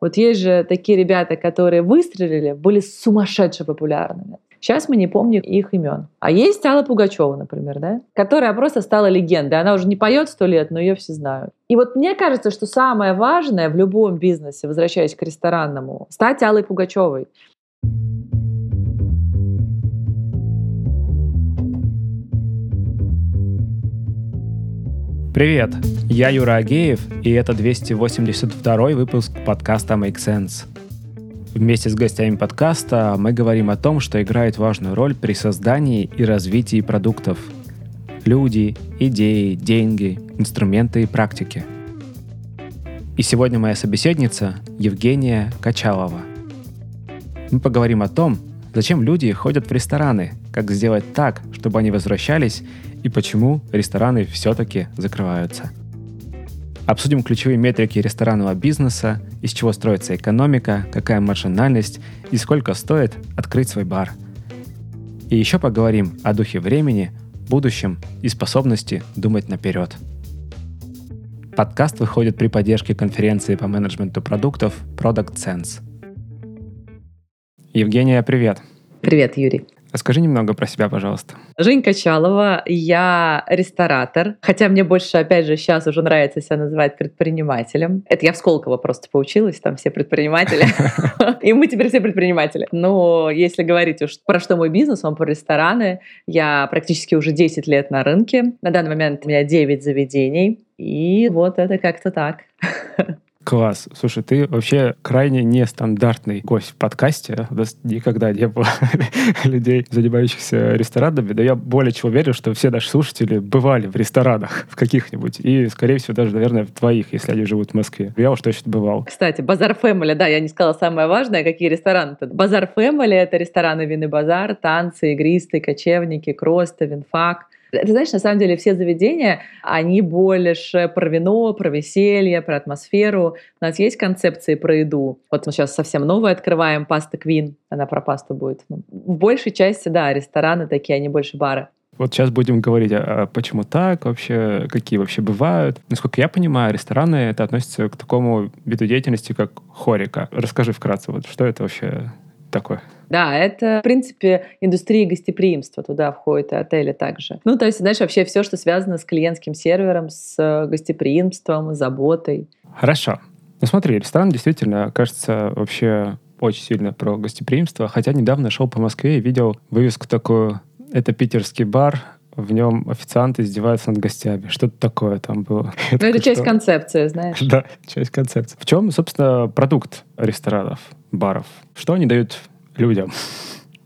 Вот есть же такие ребята, которые выстрелили, были сумасшедше популярными. Сейчас мы не помним их имен. А есть Алла Пугачева, например, да? которая просто стала легендой. Она уже не поет сто лет, но ее все знают. И вот мне кажется, что самое важное в любом бизнесе, возвращаясь к ресторанному, стать Аллой Пугачевой. Привет, я Юра Агеев, и это 282 выпуск подкаста Make Sense. Вместе с гостями подкаста мы говорим о том, что играет важную роль при создании и развитии продуктов. Люди, идеи, деньги, инструменты и практики. И сегодня моя собеседница Евгения Качалова. Мы поговорим о том, зачем люди ходят в рестораны, как сделать так, чтобы они возвращались и почему рестораны все-таки закрываются. Обсудим ключевые метрики ресторанного бизнеса, из чего строится экономика, какая маржинальность и сколько стоит открыть свой бар. И еще поговорим о духе времени, будущем и способности думать наперед. Подкаст выходит при поддержке конференции по менеджменту продуктов Product Sense. Евгения, привет. Привет, Юрий. Расскажи немного про себя, пожалуйста. Жень Качалова, я ресторатор, хотя мне больше, опять же, сейчас уже нравится себя называть предпринимателем. Это я в Сколково просто поучилась, там все предприниматели. И мы теперь все предприниматели. Но если говорить уж про что мой бизнес, он про рестораны. Я практически уже 10 лет на рынке. На данный момент у меня 9 заведений. И вот это как-то так. Класс. Слушай, ты вообще крайне нестандартный гость в подкасте. У нас никогда не было людей, занимающихся ресторанами. Да я более чем уверен, что все наши слушатели бывали в ресторанах в каких-нибудь. И, скорее всего, даже, наверное, в твоих, если они живут в Москве. Я уж точно бывал. Кстати, Базар Фэмили, да, я не сказала самое важное, какие рестораны. -то. Базар Фэмили — это рестораны Винный базар, танцы, игристые, кочевники, Кроста, Винфак — ты знаешь, на самом деле все заведения, они больше про вино, про веселье, про атмосферу. У нас есть концепции про еду. Вот мы сейчас совсем новое открываем, паста Квин, она про пасту будет. Ну, в большей части, да, рестораны такие, они больше бары. Вот сейчас будем говорить, а почему так вообще, какие вообще бывают. Насколько я понимаю, рестораны это относится к такому виду деятельности, как хорика. Расскажи вкратце, вот что это вообще такое? Да, это, в принципе, индустрия гостеприимства. Туда входят и отели также. Ну, то есть, знаешь, вообще все, что связано с клиентским сервером, с гостеприимством, заботой. Хорошо. Ну смотри, ресторан действительно, кажется, вообще очень сильно про гостеприимство. Хотя недавно шел по Москве и видел вывеску такую «Это питерский бар, в нем официанты издеваются над гостями. Что-то такое там было. Ну, это часть концепции, знаешь. Да, часть концепции. В чем, собственно, продукт ресторанов, баров? Что они дают людям.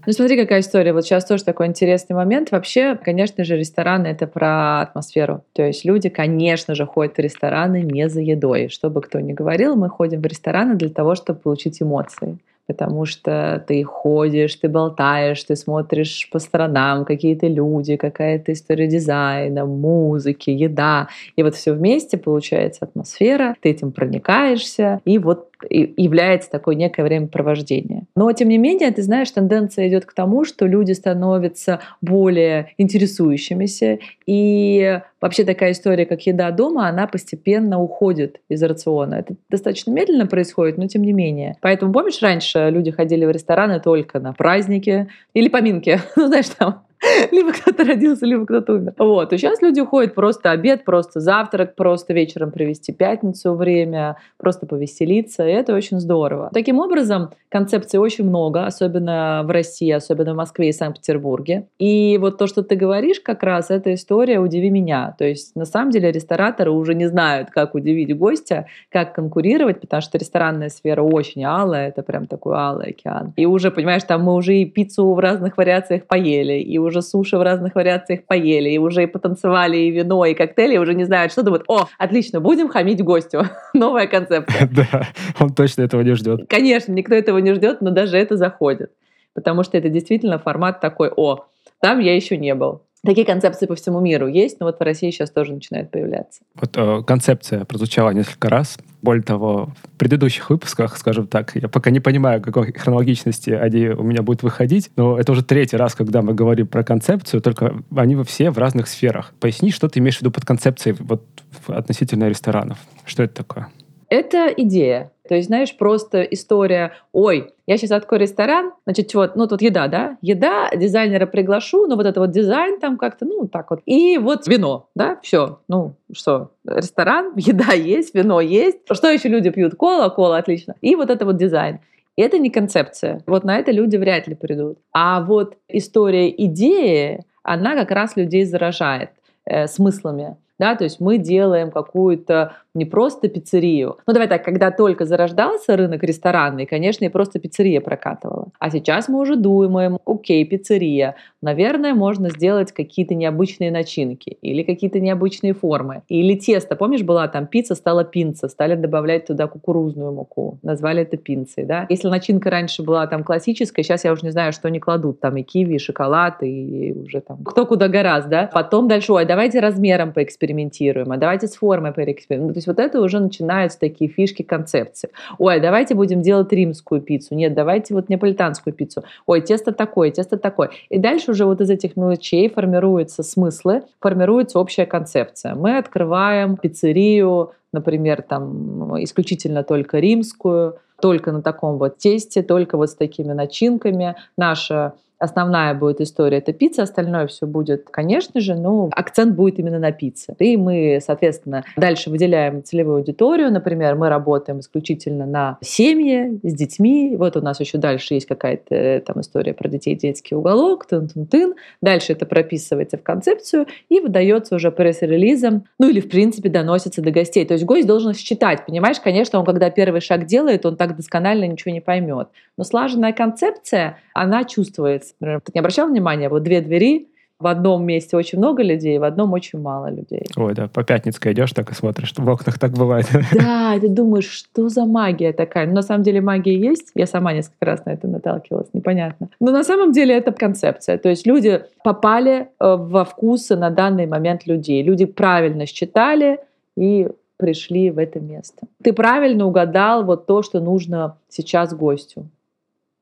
Ну смотри, какая история. Вот сейчас тоже такой интересный момент. Вообще, конечно же, рестораны — это про атмосферу. То есть люди, конечно же, ходят в рестораны не за едой. Что бы кто ни говорил, мы ходим в рестораны для того, чтобы получить эмоции потому что ты ходишь, ты болтаешь, ты смотришь по сторонам, какие-то люди, какая-то история дизайна, музыки, еда. И вот все вместе получается атмосфера, ты этим проникаешься, и вот является такое некое времяпровождение. Но, тем не менее, ты знаешь, тенденция идет к тому, что люди становятся более интересующимися, и вообще такая история, как еда дома, она постепенно уходит из рациона. Это достаточно медленно происходит, но тем не менее. Поэтому, помнишь, раньше люди ходили в рестораны только на праздники или поминки, ну, знаешь, там либо кто-то родился, либо кто-то умер. Вот. И сейчас люди уходят просто обед, просто завтрак, просто вечером провести пятницу время, просто повеселиться. И это очень здорово. Таким образом, концепций очень много, особенно в России, особенно в Москве и Санкт-Петербурге. И вот то, что ты говоришь, как раз эта история «Удиви меня». То есть, на самом деле, рестораторы уже не знают, как удивить гостя, как конкурировать, потому что ресторанная сфера очень алая, это прям такой алый океан. И уже, понимаешь, там мы уже и пиццу в разных вариациях поели, и уже уже суши в разных вариациях поели, и уже и потанцевали, и вино, и коктейли, и уже не знают, что думают. О, отлично, будем хамить гостю. Новая концепция. Да, он точно этого не ждет. Конечно, никто этого не ждет, но даже это заходит. Потому что это действительно формат такой, о, там я еще не был. Такие концепции по всему миру есть, но вот в России сейчас тоже начинают появляться. Вот э, концепция прозвучала несколько раз. Более того, в предыдущих выпусках, скажем так, я пока не понимаю, какой хронологичности они у меня будут выходить, но это уже третий раз, когда мы говорим про концепцию, только они все в разных сферах. Поясни, что ты имеешь в виду под концепцией вот относительно ресторанов. Что это такое? Это идея. То есть, знаешь, просто история, ой, я сейчас открою ресторан, значит, вот, ну тут еда, да, еда, дизайнера приглашу, ну вот это вот дизайн там как-то, ну так вот. И вот вино, да, все, ну что, ресторан, еда есть, вино есть. Что еще люди пьют? Кола, кола, отлично. И вот это вот дизайн. Это не концепция. Вот на это люди вряд ли придут. А вот история идеи, она как раз людей заражает э, смыслами. Да, то есть мы делаем какую-то не просто пиццерию. Ну, давай так, когда только зарождался рынок ресторанный, конечно, и просто пиццерия прокатывала. А сейчас мы уже думаем, окей, пиццерия, наверное, можно сделать какие-то необычные начинки или какие-то необычные формы. Или тесто, помнишь, была там пицца, стала пинца, стали добавлять туда кукурузную муку, назвали это пинцей, да. Если начинка раньше была там классическая, сейчас я уже не знаю, что они кладут, там и киви, и шоколад, и уже там кто куда гораздо, да. Потом дальше, ой, давайте размером поэкспериментируем, а давайте с формой поэкспериментируем есть вот это уже начинаются такие фишки концепции. Ой, давайте будем делать римскую пиццу. Нет, давайте вот неаполитанскую пиццу. Ой, тесто такое, тесто такое. И дальше уже вот из этих мелочей формируются смыслы, формируется общая концепция. Мы открываем пиццерию, например, там исключительно только римскую, только на таком вот тесте, только вот с такими начинками. Наша основная будет история это пицца, остальное все будет, конечно же, но акцент будет именно на пицце. И мы, соответственно, дальше выделяем целевую аудиторию. Например, мы работаем исключительно на семьи с детьми. Вот у нас еще дальше есть какая-то э, там история про детей, детский уголок, тын-тын-тын. Дальше это прописывается в концепцию и выдается уже пресс-релизом, ну или в принципе доносится до гостей. То есть гость должен считать, понимаешь, конечно, он когда первый шаг делает, он так досконально ничего не поймет. Но слаженная концепция, она чувствуется Например, ты не обращал внимания, вот две двери, в одном месте очень много людей, в одном очень мало людей. Ой, да, по Пятницкой идешь так и смотришь, в окнах так бывает. Да, ты думаешь, что за магия такая? Но на самом деле магия есть. Я сама несколько раз на это наталкивалась, непонятно. Но на самом деле это концепция. То есть люди попали э, во вкусы на данный момент людей. Люди правильно считали и пришли в это место. Ты правильно угадал вот то, что нужно сейчас гостю,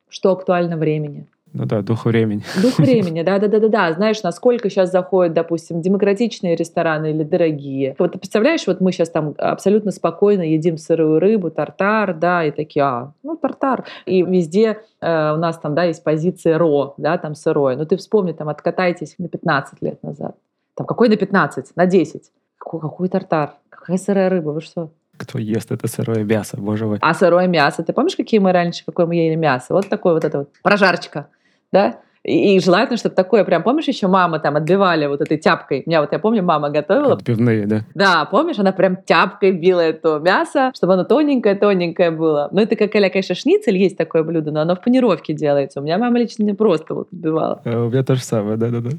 что актуально времени. Ну да, дух времени. Дух времени, да, да, да, да, да. Знаешь, насколько сейчас заходят, допустим, демократичные рестораны или дорогие. Вот ты представляешь, вот мы сейчас там абсолютно спокойно едим сырую рыбу, тартар, да, и такие, а, ну тартар. И везде э, у нас там, да, есть позиция ро, да, там сырое. Но ты вспомни, там, откатайтесь на 15 лет назад. Там какой на 15? На 10. Какой, какой тартар? Какая сырая рыба? Вы что? кто ест это сырое мясо, боже мой. А сырое мясо, ты помнишь, какие мы раньше, какое мы ели мясо? Вот такое вот это вот прожарочка да, и, и желательно, чтобы такое, прям, помнишь, еще мама там отбивали вот этой тяпкой. У меня вот, я помню, мама готовила. Отбивные, да? Да, помнишь, она прям тяпкой била это мясо, чтобы оно тоненькое-тоненькое было. Ну, это как, конечно, шницель, есть такое блюдо, но оно в панировке делается. У меня мама лично не просто вот отбивала. А, у меня то же самое, да-да-да.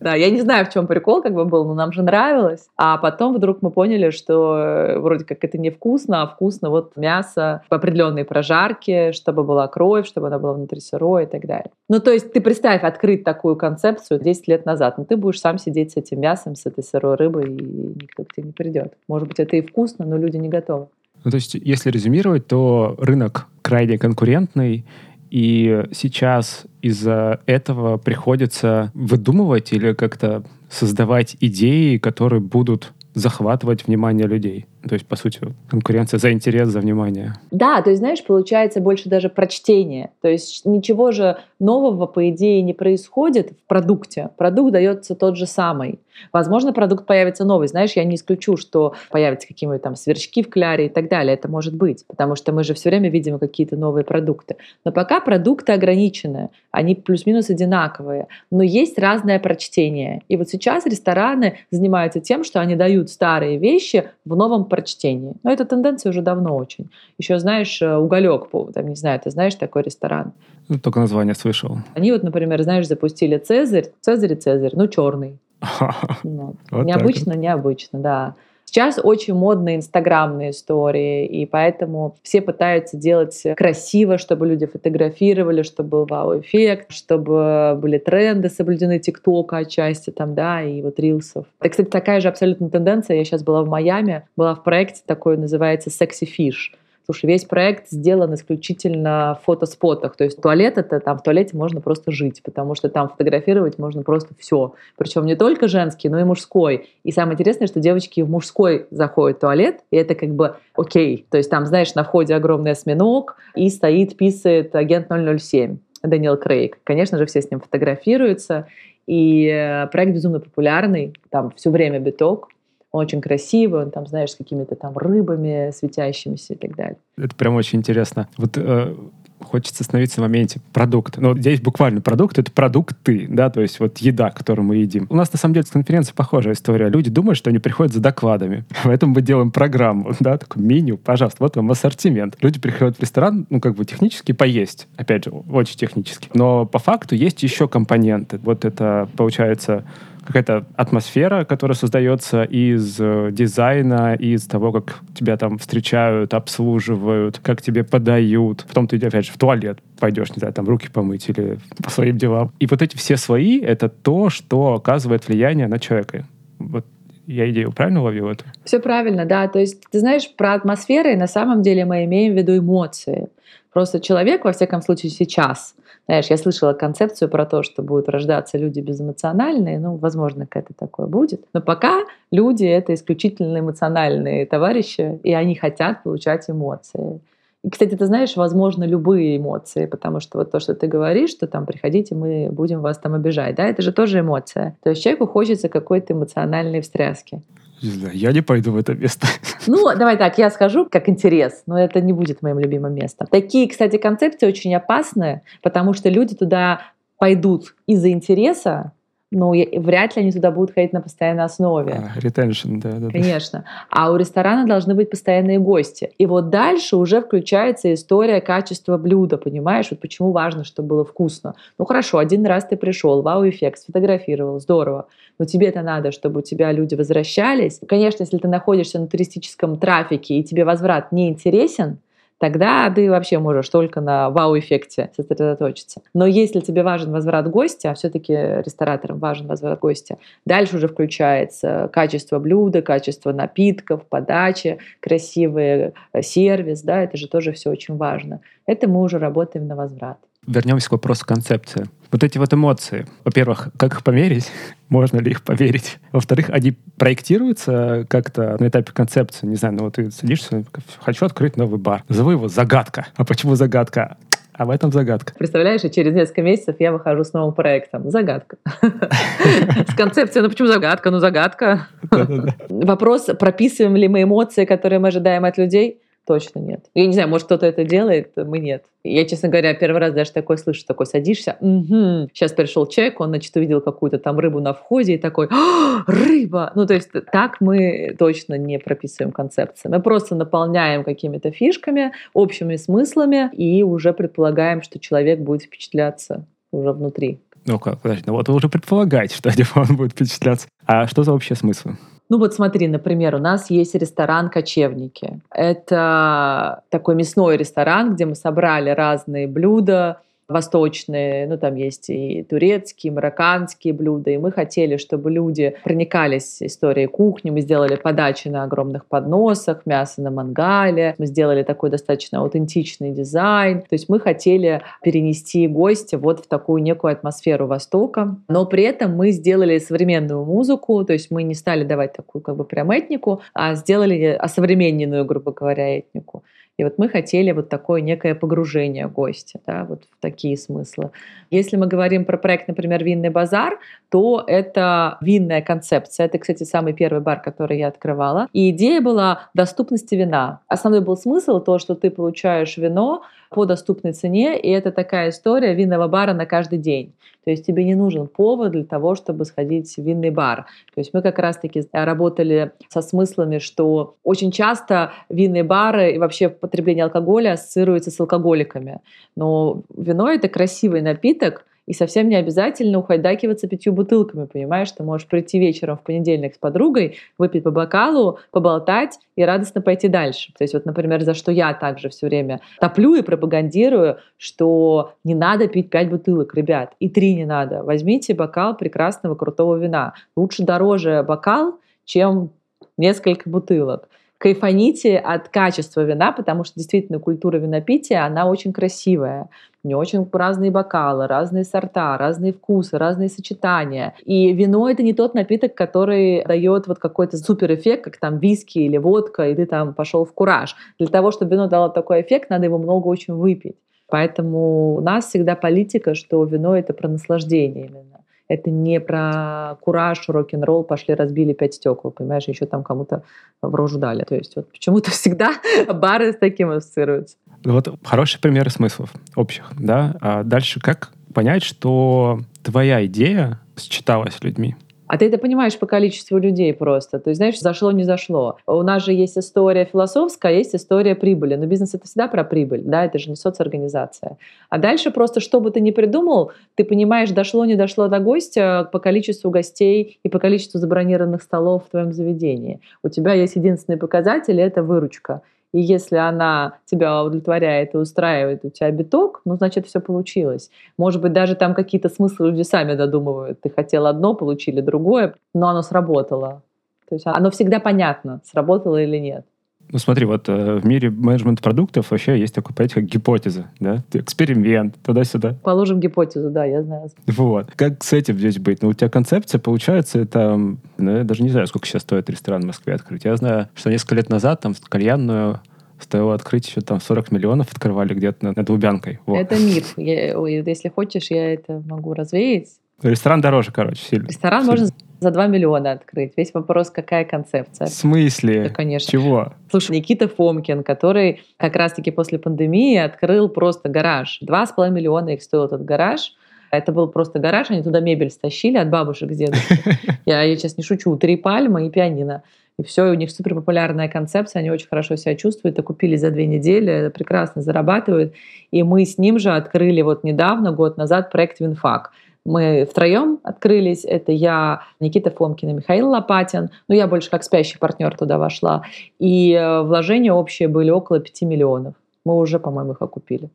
Да, я не знаю, в чем прикол как бы был, но нам же нравилось. А потом вдруг мы поняли, что э, вроде как это невкусно, а вкусно вот мясо в определенной прожарке, чтобы была кровь, чтобы она была внутри сырой и так далее. Ну, то есть ты представь открыть такую концепцию 10 лет назад, но ты будешь сам сидеть с этим мясом, с этой сырой рыбой, и никто к тебе не придет. Может быть, это и вкусно, но люди не готовы. Ну, то есть, если резюмировать, то рынок крайне конкурентный, и сейчас из-за этого приходится выдумывать или как-то создавать идеи, которые будут захватывать внимание людей. То есть, по сути, конкуренция за интерес, за внимание. Да, то есть, знаешь, получается больше даже прочтение. То есть ничего же нового, по идее, не происходит в продукте. Продукт дается тот же самый. Возможно, продукт появится новый. Знаешь, я не исключу, что появятся какие-нибудь там сверчки в кляре и так далее. Это может быть, потому что мы же все время видим какие-то новые продукты. Но пока продукты ограничены, они плюс-минус одинаковые, но есть разное прочтение. И вот сейчас рестораны занимаются тем, что они дают старые вещи в новом прочтении. Но эта тенденция уже давно очень. Еще знаешь, э, уголек, там, не знаю, ты знаешь такой ресторан? Ну, только название слышал. Они вот, например, знаешь, запустили Цезарь, Цезарь и Цезарь, ну, черный. Вот необычно, необычно, да. Сейчас очень модные инстаграмные истории, и поэтому все пытаются делать красиво, чтобы люди фотографировали, чтобы был вау-эффект, чтобы были тренды соблюдены ТикТока отчасти там, да, и вот рилсов. Это, кстати, такая же абсолютно тенденция. Я сейчас была в Майами, была в проекте такой, называется «Sexy Fish». Слушай, весь проект сделан исключительно в фотоспотах. То есть туалет это там в туалете можно просто жить, потому что там фотографировать можно просто все. Причем не только женский, но и мужской. И самое интересное, что девочки в мужской заходят в туалет, и это как бы окей. То есть там, знаешь, на входе огромный осьминог, и стоит, писает агент 007. Дэниел Крейг. Конечно же, все с ним фотографируются. И э, проект безумно популярный, там все время биток. Очень красивый, он там, знаешь, с какими-то там рыбами светящимися и так далее. Это прям очень интересно. Вот э, хочется остановиться на моменте продукт. Но здесь буквально продукт — это продукты, да, то есть вот еда, которую мы едим. У нас, на самом деле, с конференцией похожая история. Люди думают, что они приходят за докладами. Поэтому мы делаем программу, да, такое меню, пожалуйста, вот вам ассортимент. Люди приходят в ресторан, ну, как бы технически поесть. Опять же, очень технически. Но по факту есть еще компоненты. Вот это, получается, какая-то атмосфера, которая создается из э, дизайна, из того, как тебя там встречают, обслуживают, как тебе подают. Потом ты, опять же, в туалет пойдешь, не знаю, там руки помыть или по своим делам. И вот эти все свои — это то, что оказывает влияние на человека. Вот я идею правильно ловил это? Все правильно, да. То есть, ты знаешь, про атмосферы на самом деле мы имеем в виду эмоции. Просто человек, во всяком случае, сейчас, знаешь, я слышала концепцию про то, что будут рождаться люди безэмоциональные, ну, возможно, какое-то такое будет. Но пока люди — это исключительно эмоциональные товарищи, и они хотят получать эмоции. И, кстати, ты знаешь, возможно, любые эмоции, потому что вот то, что ты говоришь, что там приходите, мы будем вас там обижать, да, это же тоже эмоция. То есть человеку хочется какой-то эмоциональной встряски. Я не пойду в это место. Ну, давай так, я скажу как интерес, но это не будет моим любимым местом. Такие, кстати, концепции очень опасны, потому что люди туда пойдут из-за интереса, ну, вряд ли они туда будут ходить на постоянной основе. А, retention, да, да. Конечно. А у ресторана должны быть постоянные гости. И вот дальше уже включается история качества блюда, понимаешь? Вот почему важно, чтобы было вкусно. Ну, хорошо, один раз ты пришел, вау-эффект, сфотографировал, здорово. Но тебе это надо, чтобы у тебя люди возвращались. Конечно, если ты находишься на туристическом трафике и тебе возврат не интересен, тогда ты вообще можешь только на вау-эффекте сосредоточиться. Но если тебе важен возврат гостя, а все-таки рестораторам важен возврат гостя, дальше уже включается качество блюда, качество напитков, подачи, красивый э, сервис, да, это же тоже все очень важно. Это мы уже работаем на возврат. Вернемся к вопросу концепции. Вот эти вот эмоции, во-первых, как их померить? Можно ли их поверить? Во-вторых, они проектируются как-то на этапе концепции? Не знаю, ну вот ты садишься, хочу открыть новый бар. Назову его «Загадка». А почему «Загадка»? А в этом загадка. Представляешь, и через несколько месяцев я выхожу с новым проектом. Загадка. С концепцией, ну почему загадка? Ну загадка. Вопрос, прописываем ли мы эмоции, которые мы ожидаем от людей? Точно нет. Я не знаю, может, кто-то это делает, мы нет. Я, честно говоря, первый раз даже такой слышу, такой садишься, угу. сейчас пришел человек, он, значит, увидел какую-то там рыбу на входе и такой, «А, рыба! Ну, то есть так мы точно не прописываем концепции. Мы просто наполняем какими-то фишками, общими смыслами и уже предполагаем, что человек будет впечатляться уже внутри. Ну как, подожди, ну вот вы уже предполагаете, что он будет впечатляться. А что за общие смыслы? Ну вот смотри, например, у нас есть ресторан «Кочевники». Это такой мясной ресторан, где мы собрали разные блюда, восточные, ну там есть и турецкие, и марокканские блюда, и мы хотели, чтобы люди проникались историей кухни, мы сделали подачи на огромных подносах, мясо на мангале, мы сделали такой достаточно аутентичный дизайн, то есть мы хотели перенести гостя вот в такую некую атмосферу Востока, но при этом мы сделали современную музыку, то есть мы не стали давать такую как бы прям этнику, а сделали осовремененную, грубо говоря, этнику. И вот мы хотели вот такое некое погружение гостя, да, вот в такие смыслы. Если мы говорим про проект, например, «Винный базар», то это винная концепция. Это, кстати, самый первый бар, который я открывала. И идея была доступности вина. Основной был смысл то, что ты получаешь вино по доступной цене, и это такая история винного бара на каждый день. То есть тебе не нужен повод для того, чтобы сходить в винный бар. То есть мы как раз-таки работали со смыслами, что очень часто винные бары и вообще потребление алкоголя ассоциируется с алкоголиками. Но вино — это красивый напиток, и совсем не обязательно ухайдакиваться пятью бутылками, понимаешь? Ты можешь прийти вечером в понедельник с подругой, выпить по бокалу, поболтать и радостно пойти дальше. То есть вот, например, за что я также все время топлю и пропагандирую, что не надо пить пять бутылок, ребят, и три не надо. Возьмите бокал прекрасного крутого вина. Лучше дороже бокал, чем несколько бутылок. Кайфаните от качества вина, потому что действительно культура винопития, она очень красивая. У нее очень разные бокалы, разные сорта, разные вкусы, разные сочетания. И вино — это не тот напиток, который дает вот какой-то суперэффект, как там виски или водка, и ты там пошел в кураж. Для того, чтобы вино дало такой эффект, надо его много очень выпить. Поэтому у нас всегда политика, что вино — это про наслаждение именно. Это не про кураж, рок-н-ролл, пошли разбили пять стекол, понимаешь, еще там кому-то в рожу дали. То есть вот почему-то всегда бары с таким ассоциируются. Вот хорошие примеры смыслов общих, да. А дальше как понять, что твоя идея считалась людьми? А ты это понимаешь по количеству людей просто. То есть, знаешь, зашло, не зашло. У нас же есть история философская, есть история прибыли. Но бизнес — это всегда про прибыль, да, это же не соцорганизация. А дальше просто, что бы ты ни придумал, ты понимаешь, дошло, не дошло до гостя по количеству гостей и по количеству забронированных столов в твоем заведении. У тебя есть единственный показатель — это выручка. И если она тебя удовлетворяет и устраивает, у тебя биток, ну, значит, все получилось. Может быть, даже там какие-то смыслы люди сами додумывают. Ты хотел одно, получили другое, но оно сработало. То есть оно всегда понятно, сработало или нет. Ну смотри, вот э, в мире менеджмент продуктов вообще есть такое понятие, как гипотеза, да? Эксперимент, туда-сюда. Положим гипотезу, да, я знаю. Вот. Как с этим здесь быть? Ну, у тебя концепция, получается, это... Ну, я даже не знаю, сколько сейчас стоит ресторан в Москве открыть. Я знаю, что несколько лет назад там кальянную стоило открыть еще там 40 миллионов открывали где-то над, над Лубянкой. Вот. Это миф. Я, если хочешь, я это могу развеять. Ресторан дороже, короче, сильно. Ресторан сильно. можно за 2 миллиона открыть. Весь вопрос, какая концепция. В смысле? Да, конечно. Чего? Слушай, Никита Фомкин, который как раз-таки после пандемии открыл просто гараж. 2,5 миллиона их стоил этот гараж. Это был просто гараж, они туда мебель стащили от бабушек с дедушек. Я, я сейчас не шучу, три пальмы и пианино. И все, у них супер популярная концепция, они очень хорошо себя чувствуют, и купили за две недели, прекрасно зарабатывают. И мы с ним же открыли вот недавно, год назад, проект Винфак. Мы втроем открылись. Это я, Никита Фомкин и Михаил Лопатин. Ну, я больше как спящий партнер туда вошла. И э, вложения общие были около 5 миллионов. Мы уже, по-моему, их окупили.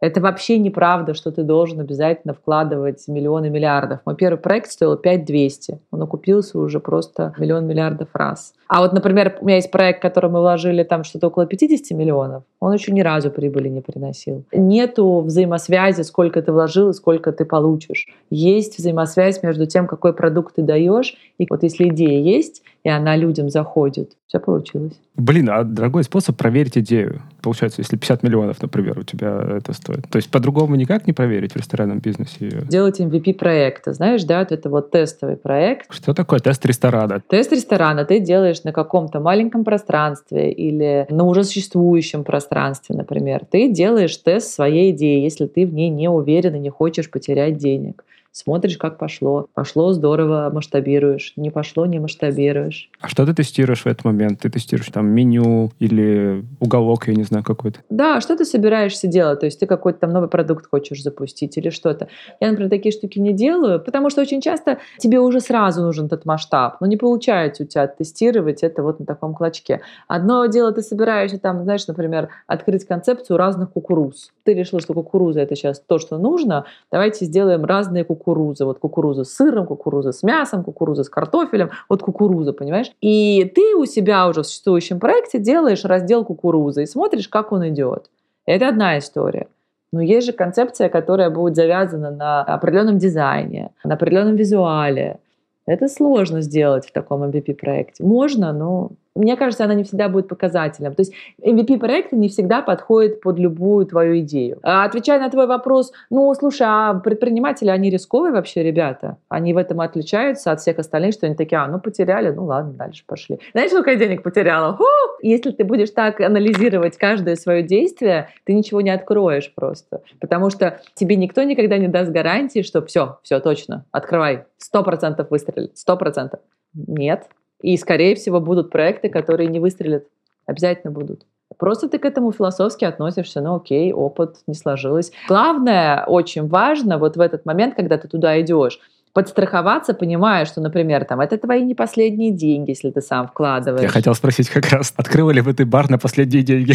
Это вообще неправда, что ты должен обязательно вкладывать миллионы миллиардов. Мой первый проект стоил 5200. Он окупился уже просто миллион миллиардов раз. А вот, например, у меня есть проект, в который мы вложили там что-то около 50 миллионов. Он еще ни разу прибыли не приносил. Нету взаимосвязи, сколько ты вложил и сколько ты получишь. Есть взаимосвязь между тем, какой продукт ты даешь. И вот если идея есть, и она людям заходит, все получилось. Блин, а дорогой способ проверить идею. Получается, если 50 миллионов, например, у тебя это стоит. То есть по-другому никак не проверить в ресторанном бизнесе ее? Делать MVP проекта, знаешь, да, это вот тестовый проект. Что такое тест ресторана? Тест ресторана ты делаешь на каком-то маленьком пространстве или на уже существующем пространстве, например. Ты делаешь тест своей идеи, если ты в ней не уверен и не хочешь потерять денег смотришь, как пошло. Пошло здорово, масштабируешь. Не пошло, не масштабируешь. А что ты тестируешь в этот момент? Ты тестируешь там меню или уголок, я не знаю, какой-то? Да, что ты собираешься делать? То есть ты какой-то там новый продукт хочешь запустить или что-то. Я, например, такие штуки не делаю, потому что очень часто тебе уже сразу нужен этот масштаб. Но не получается у тебя тестировать это вот на таком клочке. Одно дело, ты собираешься там, знаешь, например, открыть концепцию разных кукуруз. Ты решил, что кукуруза это сейчас то, что нужно. Давайте сделаем разные кукурузы кукурузы. Вот кукуруза с сыром, кукуруза с мясом, кукуруза с картофелем. Вот кукуруза, понимаешь? И ты у себя уже в существующем проекте делаешь раздел кукурузы и смотришь, как он идет. Это одна история. Но есть же концепция, которая будет завязана на определенном дизайне, на определенном визуале. Это сложно сделать в таком MVP-проекте. Можно, но мне кажется, она не всегда будет показателем. То есть MVP-проекты не всегда подходят под любую твою идею. А отвечая на твой вопрос, ну, слушай, а предприниматели, они рисковые вообще ребята? Они в этом отличаются от всех остальных, что они такие, а, ну, потеряли, ну, ладно, дальше пошли. Знаешь, сколько я денег потеряла? Фу! Если ты будешь так анализировать каждое свое действие, ты ничего не откроешь просто. Потому что тебе никто никогда не даст гарантии, что все, все точно, открывай, сто процентов выстрелит, сто процентов. Нет, и, скорее всего, будут проекты, которые не выстрелят. Обязательно будут. Просто ты к этому философски относишься, ну окей, опыт не сложилось. Главное, очень важно, вот в этот момент, когда ты туда идешь, подстраховаться, понимая, что, например, там, это твои не последние деньги, если ты сам вкладываешь. Я хотел спросить как раз, открыла ли бы ты бар на последние деньги?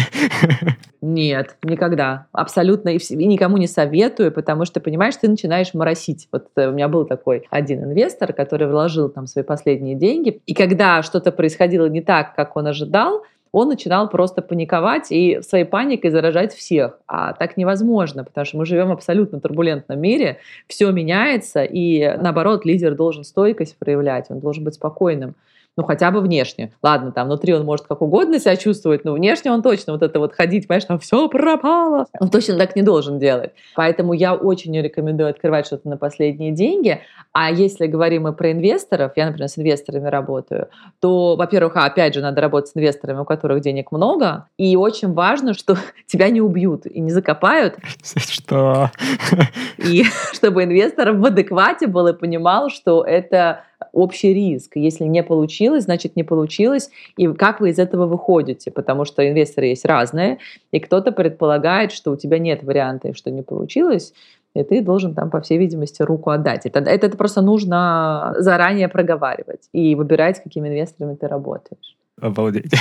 Нет, никогда. Абсолютно. И, и никому не советую, потому что, понимаешь, ты начинаешь моросить. Вот э, у меня был такой один инвестор, который вложил там свои последние деньги, и когда что-то происходило не так, как он ожидал, он начинал просто паниковать и своей паникой заражать всех. А так невозможно, потому что мы живем в абсолютно турбулентном мире, все меняется, и наоборот, лидер должен стойкость проявлять, он должен быть спокойным ну, хотя бы внешне. Ладно, там внутри он может как угодно себя чувствовать, но внешне он точно вот это вот ходить, понимаешь, там все пропало. Он точно так не должен делать. Поэтому я очень не рекомендую открывать что-то на последние деньги. А если говорим мы про инвесторов, я, например, с инвесторами работаю, то, во-первых, а, опять же, надо работать с инвесторами, у которых денег много, и очень важно, что тебя не убьют и не закопают. Что? И чтобы инвестор в адеквате был и понимал, что это общий риск. Если не получилось, значит не получилось. И как вы из этого выходите? Потому что инвесторы есть разные, и кто-то предполагает, что у тебя нет варианта, что не получилось, и ты должен там, по всей видимости, руку отдать. Это, это, это просто нужно заранее проговаривать и выбирать, с какими инвесторами ты работаешь. Обалдеть.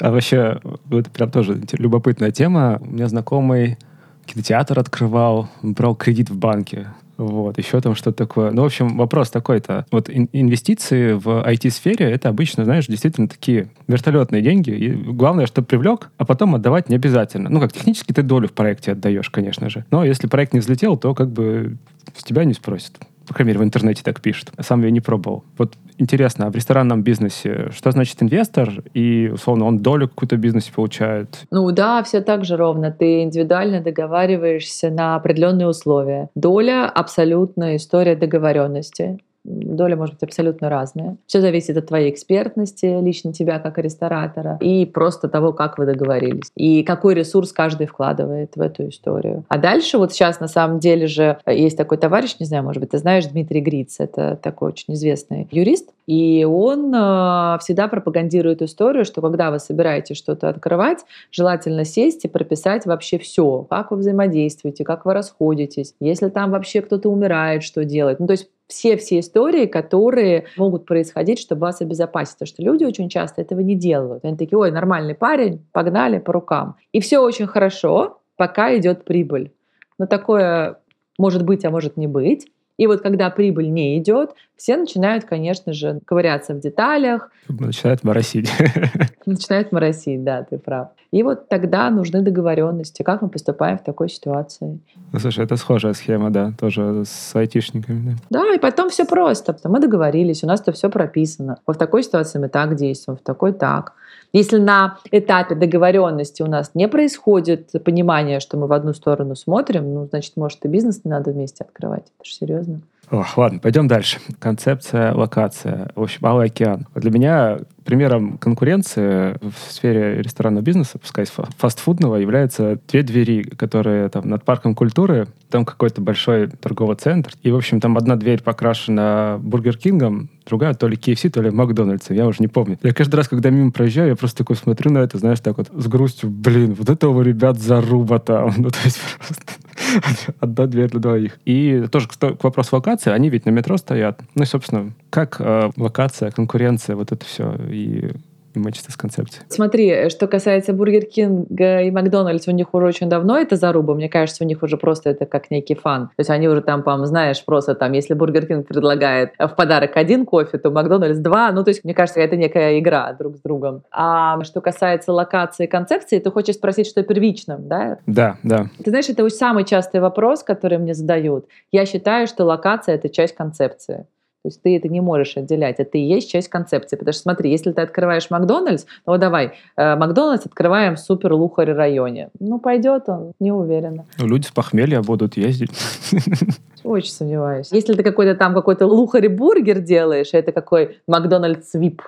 А вообще, это прям тоже любопытная тема. У меня знакомый кинотеатр открывал, брал кредит в банке. Вот, еще там что-то такое. Ну, в общем, вопрос такой-то. Вот инвестиции в IT-сфере, это обычно, знаешь, действительно такие вертолетные деньги. И главное, что привлек, а потом отдавать не обязательно. Ну, как технически ты долю в проекте отдаешь, конечно же. Но если проект не взлетел, то как бы с тебя не спросят по крайней мере, в интернете так пишут. Сам я не пробовал. Вот интересно, а в ресторанном бизнесе что значит инвестор? И, условно, он долю какую-то в бизнесе получает? Ну да, все так же ровно. Ты индивидуально договариваешься на определенные условия. Доля — абсолютная история договоренности доля может быть абсолютно разная. Все зависит от твоей экспертности, лично тебя как ресторатора, и просто того, как вы договорились. И какой ресурс каждый вкладывает в эту историю. А дальше вот сейчас на самом деле же есть такой товарищ, не знаю, может быть, ты знаешь, Дмитрий Гриц, это такой очень известный юрист, и он э, всегда пропагандирует историю, что когда вы собираетесь что-то открывать, желательно сесть и прописать вообще все, как вы взаимодействуете, как вы расходитесь, если там вообще кто-то умирает, что делать. Ну, то есть все-все истории, которые могут происходить, чтобы вас обезопасить. Потому что люди очень часто этого не делают. Они такие, ой, нормальный парень, погнали по рукам. И все очень хорошо, пока идет прибыль. Но такое может быть, а может не быть. И вот когда прибыль не идет, все начинают, конечно же, ковыряться в деталях. Начинают моросить. Начинают моросить, да, ты прав. И вот тогда нужны договоренности, как мы поступаем в такой ситуации. Ну, слушай, это схожая схема, да, тоже с айтишниками. Да, да и потом все просто. Мы договорились, у нас это все прописано. Вот в такой ситуации мы так действуем, в такой так. Если на этапе договоренности у нас не происходит понимание, что мы в одну сторону смотрим, ну, значит, может, и бизнес не надо вместе открывать. Это же серьезно. Ох, ладно, пойдем дальше. Концепция, локация. В общем, Алый океан. Для меня примером конкуренции в сфере ресторанного бизнеса, пускай фастфудного, являются две двери, которые там над парком культуры, там какой-то большой торговый центр, и, в общем, там одна дверь покрашена Бургер Кингом, другая то ли KFC, то ли Макдональдсом, я уже не помню. Я каждый раз, когда мимо проезжаю, я просто такой смотрю на это, знаешь, так вот с грустью, блин, вот это у ребят заруба там. Ну, то есть просто одна дверь для двоих. И тоже к вопросу локации, они ведь на метро стоят. Ну и, собственно, как э, локация, конкуренция, вот это все и мэчится с концепцией. Смотри, э, что касается Бургер Кинга и Макдональдс, у них уже очень давно это заруба. Мне кажется, у них уже просто это как некий fun. То есть они уже там, по знаешь, просто там, если Бургер Кинг предлагает в подарок один кофе, то Макдональдс два. Ну, то есть, мне кажется, это некая игра друг с другом. А что касается локации и концепции, ты хочешь спросить, что первичным, да? Да, да. Ты знаешь, это самый частый вопрос, который мне задают. Я считаю, что локация — это часть концепции. То есть ты это не можешь отделять, это и есть часть концепции. Потому что смотри, если ты открываешь Макдональдс, ну давай, э, Макдональдс открываем в супер лухари районе. Ну пойдет он, не уверена. Ну, люди с похмелья будут ездить. Очень сомневаюсь. Если ты какой-то там какой-то лухари бургер делаешь, это какой Макдональдс вип,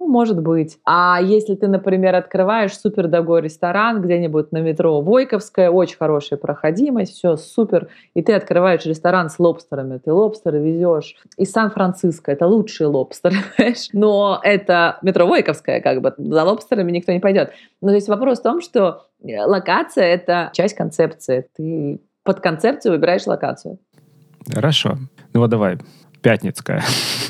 ну, может быть. А если ты, например, открываешь супер дорогой ресторан где-нибудь на метро Войковская, очень хорошая проходимость, все супер, и ты открываешь ресторан с лобстерами, ты лобстеры везешь из Сан-Франциско, это лучшие лобстеры, понимаешь? Но это метро Войковская, как бы, за лобстерами никто не пойдет. Но здесь вопрос в том, что э, локация — это часть концепции. Ты под концепцию выбираешь локацию. Хорошо. Ну вот давай, Пятницкая.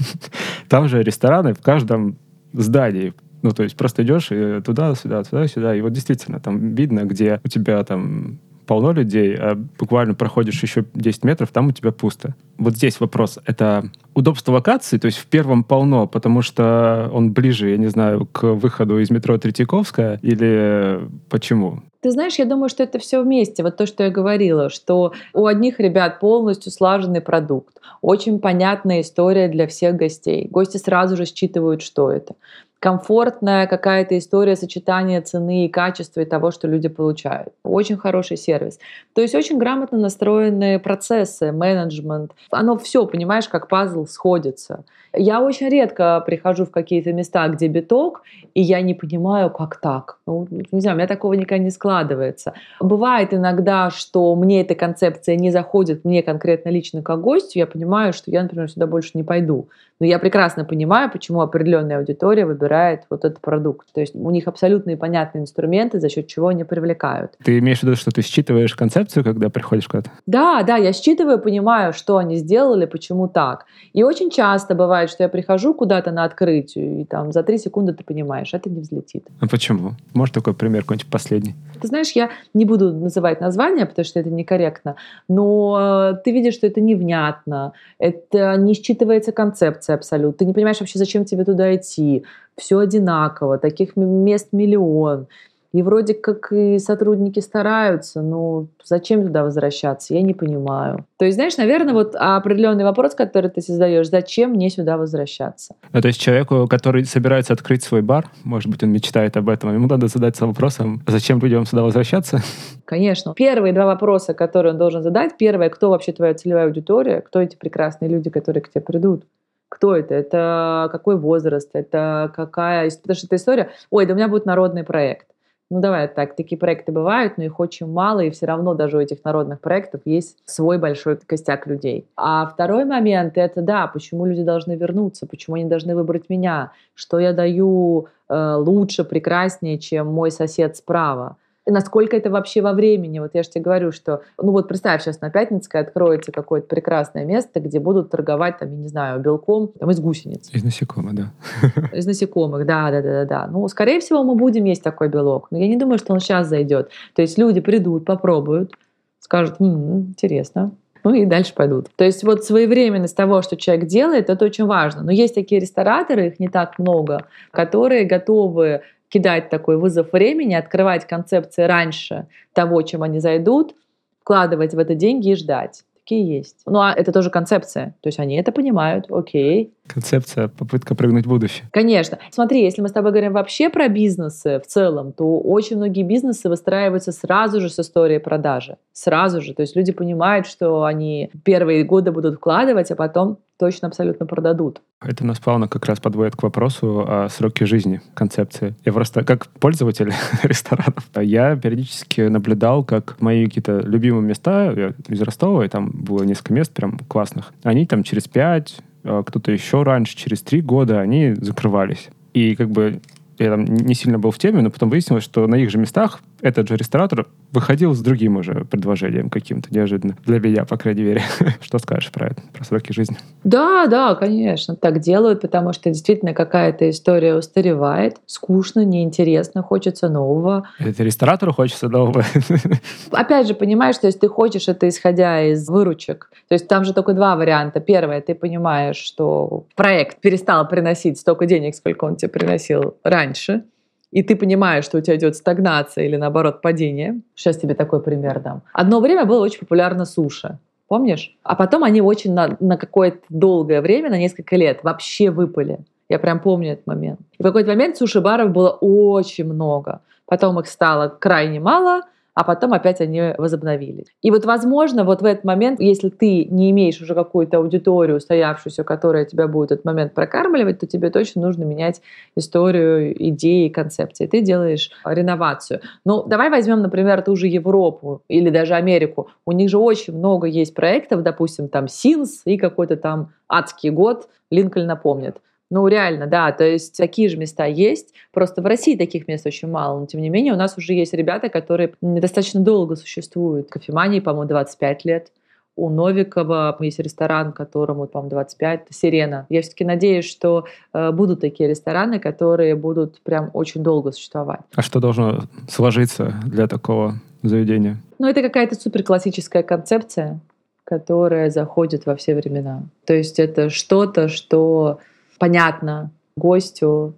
Там же рестораны в каждом зданий. Ну, то есть просто идешь и туда-сюда, туда-сюда. И вот действительно там видно, где у тебя там полно людей, а буквально проходишь еще 10 метров, там у тебя пусто. Вот здесь вопрос. Это удобство локации, то есть в первом полно, потому что он ближе, я не знаю, к выходу из метро Третьяковская, или почему? Ты знаешь, я думаю, что это все вместе. Вот то, что я говорила, что у одних ребят полностью слаженный продукт, очень понятная история для всех гостей. Гости сразу же считывают, что это комфортная какая-то история сочетания цены и качества и того, что люди получают. Очень хороший сервис. То есть очень грамотно настроенные процессы, менеджмент. Оно все, понимаешь, как пазл сходится. Я очень редко прихожу в какие-то места, где биток, и я не понимаю, как так. Ну, не знаю, у меня такого никогда не складывается. Бывает иногда, что мне эта концепция не заходит, мне конкретно лично как гостю, я понимаю, что я, например, сюда больше не пойду. Но я прекрасно понимаю, почему определенная аудитория выбирает вот этот продукт. То есть у них абсолютно понятные инструменты, за счет чего они привлекают. Ты имеешь в виду, что ты считываешь концепцию, когда приходишь куда-то? Да, да, я считываю, понимаю, что они сделали, почему так. И очень часто бывает, что я прихожу куда-то на открытие, и там за три секунды ты понимаешь, это не взлетит. А почему? Может такой пример какой-нибудь последний? Ты знаешь, я не буду называть название, потому что это некорректно, но ты видишь, что это невнятно, это не считывается концепция абсолютно. Ты не понимаешь вообще, зачем тебе туда идти. Все одинаково, таких мест миллион. И вроде как и сотрудники стараются, но зачем туда возвращаться, я не понимаю. То есть, знаешь, наверное, вот определенный вопрос, который ты задаешь, зачем мне сюда возвращаться? Ну, то есть человеку, который собирается открыть свой бар, может быть, он мечтает об этом, ему надо задаться вопросом, зачем людям сюда возвращаться? Конечно. Первые два вопроса, которые он должен задать. Первое, кто вообще твоя целевая аудитория, кто эти прекрасные люди, которые к тебе придут кто это, это какой возраст, это какая... Потому что эта история, ой, да у меня будет народный проект. Ну давай так, такие проекты бывают, но их очень мало, и все равно даже у этих народных проектов есть свой большой костяк людей. А второй момент это да, почему люди должны вернуться, почему они должны выбрать меня, что я даю э, лучше, прекраснее, чем мой сосед справа насколько это вообще во времени. Вот я же тебе говорю, что, ну вот представь, сейчас на Пятницкой откроется какое-то прекрасное место, где будут торговать, там, я не знаю, белком там, из гусениц. Из насекомых, да. Из насекомых, да, да, да, да, да. Ну, скорее всего, мы будем есть такой белок, но я не думаю, что он сейчас зайдет. То есть люди придут, попробуют, скажут, м-м, интересно, ну и дальше пойдут. То есть вот своевременность того, что человек делает, это очень важно. Но есть такие рестораторы, их не так много, которые готовы кидать такой вызов времени, открывать концепции раньше того, чем они зайдут, вкладывать в это деньги и ждать. Такие есть. Ну, а это тоже концепция. То есть они это понимают, окей. Концепция, попытка прыгнуть в будущее. Конечно. Смотри, если мы с тобой говорим вообще про бизнесы в целом, то очень многие бизнесы выстраиваются сразу же с историей продажи. Сразу же. То есть люди понимают, что они первые годы будут вкладывать, а потом точно абсолютно продадут. Это нас плавно как раз подводит к вопросу о сроке жизни концепции. Я просто как пользователь ресторанов, я периодически наблюдал, как мои какие-то любимые места, я из Ростова, и там было несколько мест прям классных, они там через пять, кто-то еще раньше, через три года, они закрывались. И как бы я там не сильно был в теме, но потом выяснилось, что на их же местах этот же ресторатор выходил с другим уже предложением каким-то неожиданно. Для меня, по крайней мере. Что скажешь про это, про сроки жизни? Да, да, конечно, так делают, потому что действительно какая-то история устаревает, скучно, неинтересно, хочется нового. Это ресторатору хочется нового. Опять же, понимаешь, то есть ты хочешь это исходя из выручек. То есть там же только два варианта. Первое, ты понимаешь, что проект перестал приносить столько денег, сколько он тебе приносил раньше, и ты понимаешь, что у тебя идет стагнация или наоборот падение. Сейчас тебе такой пример дам. Одно время было очень популярно суши. Помнишь? А потом они очень на, на какое-то долгое время, на несколько лет, вообще выпали. Я прям помню этот момент. И в какой-то момент суши-баров было очень много. Потом их стало крайне мало – а потом опять они возобновились. И вот, возможно, вот в этот момент, если ты не имеешь уже какую-то аудиторию устоявшуюся, которая тебя будет этот момент прокармливать, то тебе точно нужно менять историю, идеи, концепции. Ты делаешь реновацию. Ну, давай возьмем, например, ту же Европу или даже Америку. У них же очень много есть проектов, допустим, там Синс и какой-то там адский год, Линкольн напомнит. Ну, реально, да, то есть такие же места есть, просто в России таких мест очень мало, но тем не менее у нас уже есть ребята, которые достаточно долго существуют. Кофемании, по-моему, 25 лет. У Новикова есть ресторан, которому, по-моему, 25, Сирена. Я все-таки надеюсь, что э, будут такие рестораны, которые будут прям очень долго существовать. А что должно сложиться для такого заведения? Ну, это какая-то супер классическая концепция, которое заходит во все времена. То есть это что-то, что понятно гостю.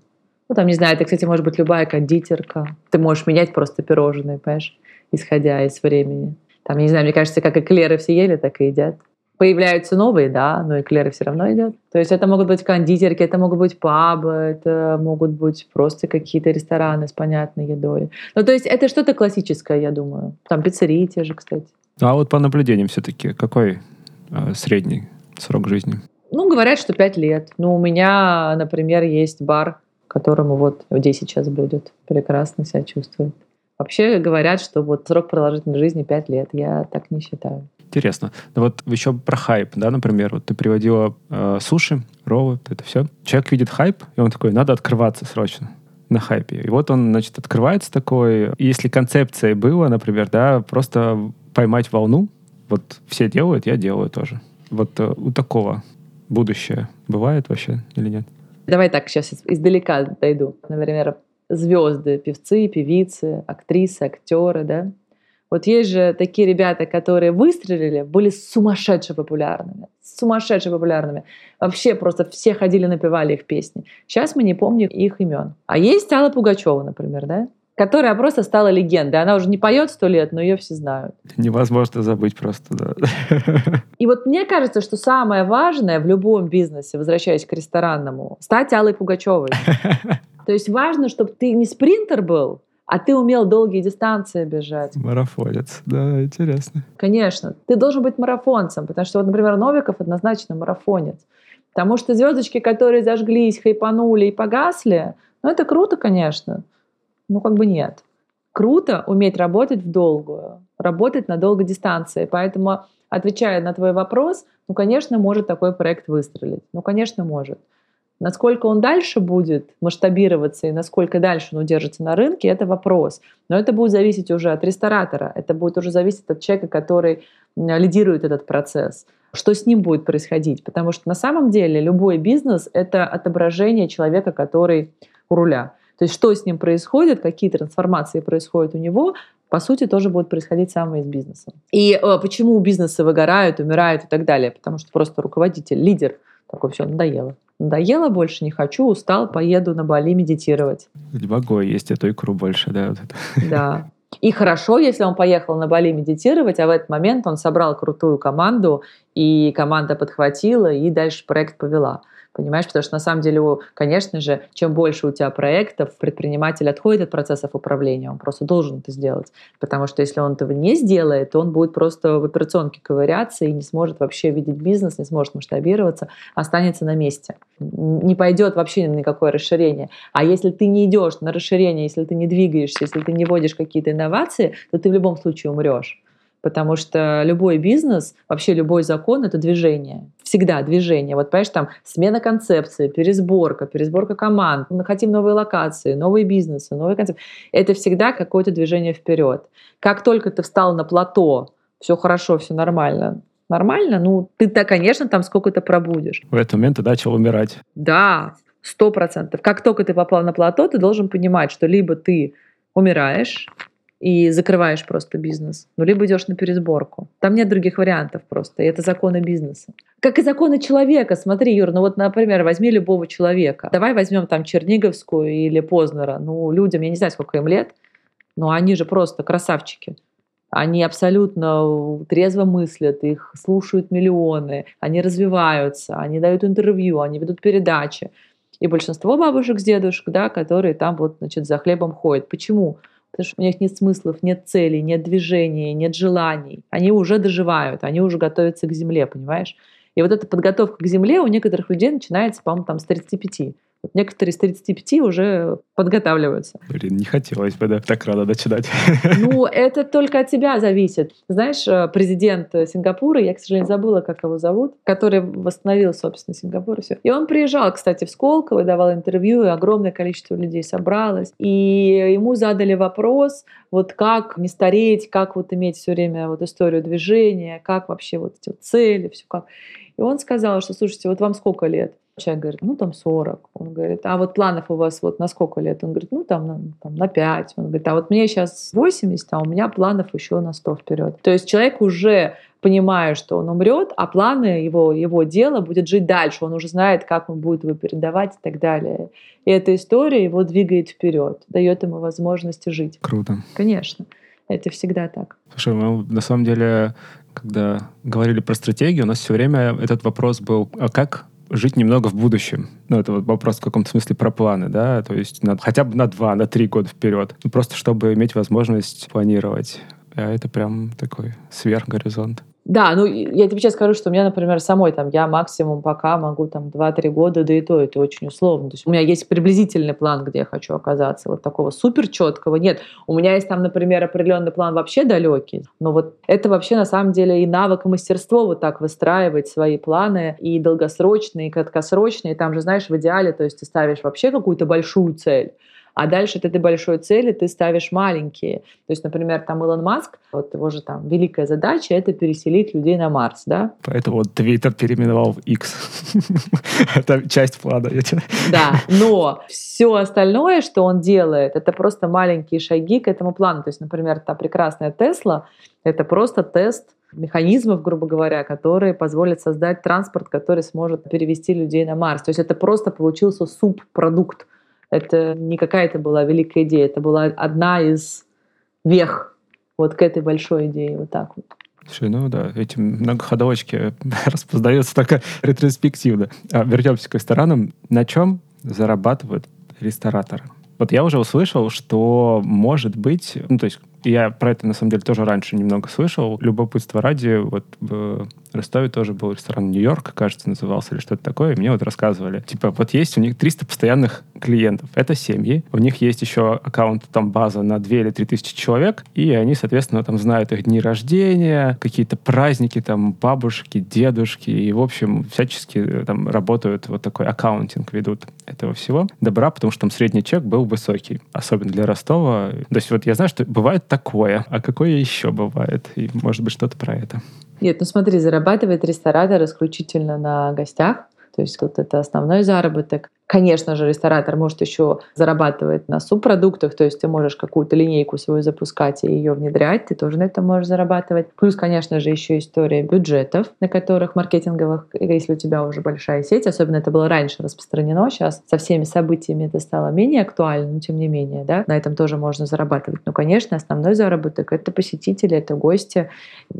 Ну, там, не знаю, это, кстати, может быть любая кондитерка. Ты можешь менять просто пирожные, понимаешь, исходя из времени. Там, я не знаю, мне кажется, как эклеры все ели, так и едят. Появляются новые, да, но эклеры все равно идет. То есть это могут быть кондитерки, это могут быть пабы, это могут быть просто какие-то рестораны с понятной едой. Ну, то есть это что-то классическое, я думаю. Там пиццерии те же, кстати. А вот по наблюдениям все-таки какой э, средний срок жизни? Ну, говорят, что 5 лет. Ну, у меня, например, есть бар, которому вот 10 сейчас будет. Прекрасно себя чувствует. Вообще говорят, что вот срок продолжительной жизни 5 лет. Я так не считаю. Интересно. Ну вот еще про хайп, да, например, вот ты приводила э, суши, роллы, это все. Человек видит хайп, и он такой, надо открываться срочно на хайпе. И вот он, значит, открывается такой. Если концепция была, например, да, просто поймать волну, вот все делают, я делаю тоже. Вот э, у такого будущее бывает вообще или нет? Давай так, сейчас издалека дойду. Например, звезды, певцы, певицы, актрисы, актеры, да. Вот есть же такие ребята, которые выстрелили, были сумасшедше популярными. Сумасшедше популярными. Вообще просто все ходили, напевали их песни. Сейчас мы не помним их имен. А есть Алла Пугачева, например, да? Которая просто стала легендой. Она уже не поет сто лет, но ее все знают. Невозможно забыть просто, да. И вот мне кажется, что самое важное в любом бизнесе, возвращаясь к ресторанному, стать Аллой Пугачевой. То есть важно, чтобы ты не спринтер был, а ты умел долгие дистанции бежать. Марафонец, да, интересно. Конечно. Ты должен быть марафонцем, потому что, вот, например, Новиков однозначно марафонец. Потому что звездочки, которые зажглись, хайпанули и погасли, ну это круто, конечно. Ну как бы нет. Круто уметь работать в долгую, работать на долгой дистанции. Поэтому, отвечая на твой вопрос, ну, конечно, может такой проект выстрелить. Ну, конечно, может. Насколько он дальше будет масштабироваться и насколько дальше он удержится на рынке, это вопрос. Но это будет зависеть уже от ресторатора, это будет уже зависеть от человека, который лидирует этот процесс. Что с ним будет происходить? Потому что на самом деле любой бизнес — это отображение человека, который у руля. То есть что с ним происходит, какие трансформации происходят у него, по сути, тоже будет происходить самое с бизнесом. И э, почему бизнесы выгорают, умирают и так далее? Потому что просто руководитель, лидер такой, все, надоело надоело больше, не хочу, устал, поеду на Бали медитировать. Не могу есть эту икру больше, да. Вот Да. И хорошо, если он поехал на Бали медитировать, а в этот момент он собрал крутую команду, и команда подхватила, и дальше проект повела. Понимаешь, потому что на самом деле, конечно же, чем больше у тебя проектов, предприниматель отходит от процессов управления, он просто должен это сделать. Потому что если он этого не сделает, то он будет просто в операционке ковыряться и не сможет вообще видеть бизнес, не сможет масштабироваться, останется на месте. Не пойдет вообще на никакое расширение. А если ты не идешь на расширение, если ты не двигаешься, если ты не вводишь какие-то инновации, то ты в любом случае умрешь потому что любой бизнес, вообще любой закон — это движение. Всегда движение. Вот, понимаешь, там смена концепции, пересборка, пересборка команд, мы хотим новые локации, новые бизнесы, новые концепции. Это всегда какое-то движение вперед. Как только ты встал на плато, все хорошо, все нормально, нормально, ну, ты-то, конечно, там сколько-то пробудешь. В этот момент ты начал умирать. Да, сто процентов. Как только ты попал на плато, ты должен понимать, что либо ты умираешь, и закрываешь просто бизнес. Ну, либо идешь на пересборку. Там нет других вариантов просто. И это законы бизнеса. Как и законы человека. Смотри, Юр, ну вот, например, возьми любого человека. Давай возьмем там Черниговскую или Познера. Ну, людям, я не знаю, сколько им лет, но они же просто красавчики. Они абсолютно трезво мыслят, их слушают миллионы, они развиваются, они дают интервью, они ведут передачи. И большинство бабушек с дедушек, да, которые там вот, значит, за хлебом ходят. Почему? Потому что у них нет смыслов, нет целей, нет движения, нет желаний. Они уже доживают, они уже готовятся к земле, понимаешь? И вот эта подготовка к земле у некоторых людей начинается, по-моему, там с 35. Вот некоторые с 35 уже подготавливаются. Блин, не хотелось бы, да, так рано начинать. Ну, это только от тебя зависит. Знаешь, э, президент Сингапура, я, к сожалению, забыла, как его зовут, который восстановил, собственно, Сингапур и все. И он приезжал, кстати, в Сколково, давал интервью, и огромное количество людей собралось. И ему задали вопрос, вот как не стареть, как вот иметь все время вот историю движения, как вообще вот эти вот цели, все как. И он сказал, что, слушайте, вот вам сколько лет? Человек говорит, ну там 40. Он говорит, а вот планов у вас вот на сколько лет? Он говорит, ну там на, там, на 5. Он говорит, а вот мне сейчас 80, а у меня планов еще на 100 вперед. То есть человек уже понимая, что он умрет, а планы его, его дела будет жить дальше. Он уже знает, как он будет его передавать и так далее. И эта история его двигает вперед, дает ему возможность жить. Круто. Конечно. Это всегда так. Слушай, мы на самом деле, когда говорили про стратегию, у нас все время этот вопрос был, а как жить немного в будущем. Ну, это вот вопрос в каком-то смысле про планы, да, то есть на, хотя бы на два, на три года вперед. Ну, просто чтобы иметь возможность планировать. А это прям такой сверхгоризонт. Да, ну я тебе сейчас скажу, что у меня, например, самой там я максимум пока могу там 2-3 года, да и то это очень условно. То есть у меня есть приблизительный план, где я хочу оказаться. Вот такого супер четкого нет. У меня есть там, например, определенный план вообще далекий, но вот это вообще на самом деле и навык, и мастерство вот так выстраивать свои планы и долгосрочные, и краткосрочные. Там же, знаешь, в идеале, то есть ты ставишь вообще какую-то большую цель, а дальше от этой большой цели ты ставишь маленькие. То есть, например, там Илон Маск, вот его же там великая задача — это переселить людей на Марс, да? Поэтому вот Твиттер переименовал в X. это часть плана. да, но все остальное, что он делает, это просто маленькие шаги к этому плану. То есть, например, та прекрасная Тесла — это просто тест механизмов, грубо говоря, которые позволят создать транспорт, который сможет перевести людей на Марс. То есть это просто получился субпродукт это не какая-то была великая идея, это была одна из вех вот к этой большой идее, вот так вот. Ну да, эти многоходовочки распознаются только ретроспективно. А вернемся к ресторанам. На чем зарабатывают рестораторы? Вот я уже услышал, что может быть, ну то есть я про это, на самом деле, тоже раньше немного слышал. Любопытство ради, вот в Ростове тоже был ресторан Нью-Йорк, кажется, назывался, или что-то такое, и мне вот рассказывали. Типа, вот есть у них 300 постоянных клиентов. Это семьи. У них есть еще аккаунт, там, база на 2 или 3 тысячи человек, и они, соответственно, там знают их дни рождения, какие-то праздники, там, бабушки, дедушки, и, в общем, всячески э, там работают, вот такой аккаунтинг ведут этого всего. Добра, потому что там средний чек был высокий, особенно для Ростова. То есть вот я знаю, что бывает такое, а какое еще бывает? И, может быть, что-то про это. Нет, ну смотри, зарабатывает ресторатор исключительно на гостях. То есть тут это основной заработок. Конечно же, ресторатор может еще зарабатывать на субпродуктах, то есть ты можешь какую-то линейку свою запускать и ее внедрять, ты тоже на этом можешь зарабатывать. Плюс, конечно же, еще история бюджетов, на которых маркетинговых, если у тебя уже большая сеть, особенно это было раньше распространено, сейчас со всеми событиями это стало менее актуально, но тем не менее, да, на этом тоже можно зарабатывать. Но, конечно, основной заработок — это посетители, это гости.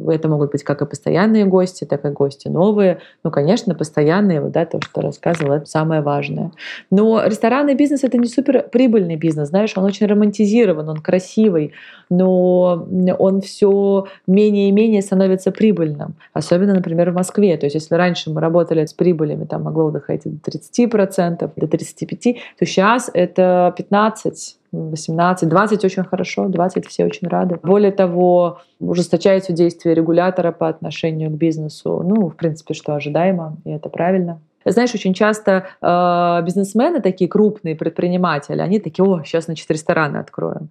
Это могут быть как и постоянные гости, так и гости новые. Ну, конечно, постоянные, вот, да, то, что рассказывала, это самое важное. Но ресторанный бизнес это не супер прибыльный бизнес, знаешь, он очень романтизирован, он красивый, но он все менее и менее становится прибыльным. Особенно, например, в Москве. То есть, если раньше мы работали с прибылями, там могло доходить до 30%, до 35%, то сейчас это 15 18, 20 очень хорошо, 20 все очень рады. Более того, ужесточается действие регулятора по отношению к бизнесу. Ну, в принципе, что ожидаемо, и это правильно. Знаешь, очень часто э, бизнесмены, такие крупные предприниматели, они такие, о, сейчас, значит, рестораны откроем.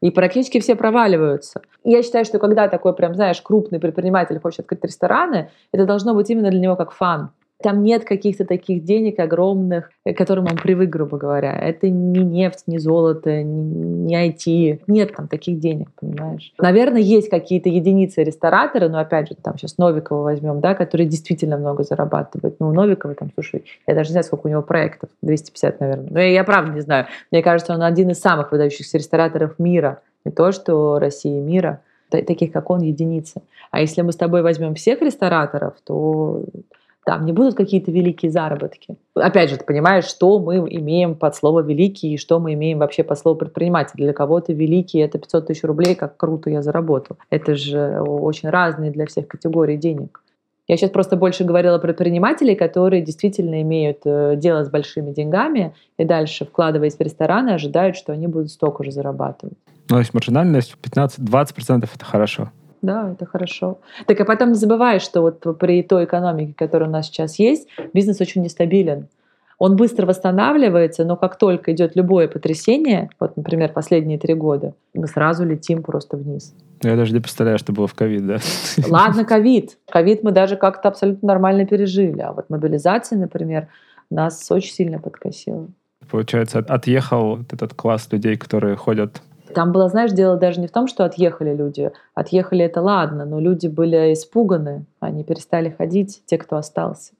И практически все проваливаются. я считаю, что когда такой прям, знаешь, крупный предприниматель хочет открыть рестораны, это должно быть именно для него как фан. Там нет каких-то таких денег огромных, к которым он привык, грубо говоря. Это не нефть, не золото, не IT. Нет там таких денег, понимаешь? Наверное, есть какие-то единицы рестораторы, но опять же, там сейчас Новикова возьмем, да, которые действительно много зарабатывают. Ну, у Новикова там, слушай, я даже не знаю, сколько у него проектов. 250, наверное. Но я, я правда не знаю. Мне кажется, он один из самых выдающихся рестораторов мира. Не то, что России мира таких, как он, единицы. А если мы с тобой возьмем всех рестораторов, то там не будут какие-то великие заработки. Опять же, ты понимаешь, что мы имеем под слово «великий» и что мы имеем вообще под слово «предприниматель». Для кого-то «великий» — это 500 тысяч рублей, как круто я заработал. Это же очень разные для всех категорий денег. Я сейчас просто больше говорила про предпринимателей, которые действительно имеют э, дело с большими деньгами и дальше, вкладываясь в рестораны, ожидают, что они будут столько же зарабатывать. Ну, то есть маржинальность 15-20% — это хорошо. Да, это хорошо. Так а потом не забывай, что вот при той экономике, которая у нас сейчас есть, бизнес очень нестабилен. Он быстро восстанавливается, но как только идет любое потрясение, вот, например, последние три года, мы сразу летим просто вниз. Я даже не представляю, что было в ковид, да? Ладно, ковид. Ковид мы даже как-то абсолютно нормально пережили. А вот мобилизация, например, нас очень сильно подкосило. Получается, отъехал этот класс людей, которые ходят там было, знаешь, дело даже не в том, что отъехали люди. Отъехали это ладно, но люди были испуганы, они перестали ходить, те, кто остался.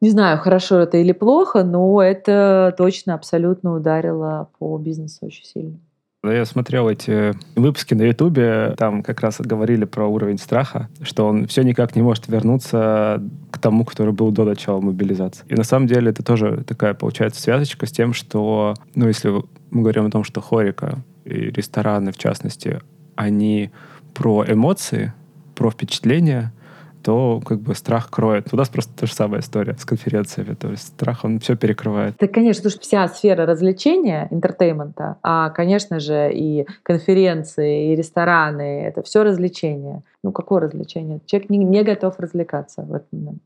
Не знаю, хорошо это или плохо, но это точно абсолютно ударило по бизнесу очень сильно. Я смотрел эти выпуски на Ютубе, там как раз говорили про уровень страха, что он все никак не может вернуться к тому, который был до начала мобилизации. И на самом деле это тоже такая, получается, связочка с тем, что, ну, если мы говорим о том, что HoReCa и рестораны, в частности, они про эмоции, про впечатления, то как бы страх кроет. У нас просто та же самая история с конференциями. То есть страх, он все перекрывает. Так, конечно, потому что вся сфера развлечения, entertainment а, а, конечно же, и конференции, и рестораны, это все развлечение. Ну, какое развлечение? Человек не, не готов развлекаться в этот момент.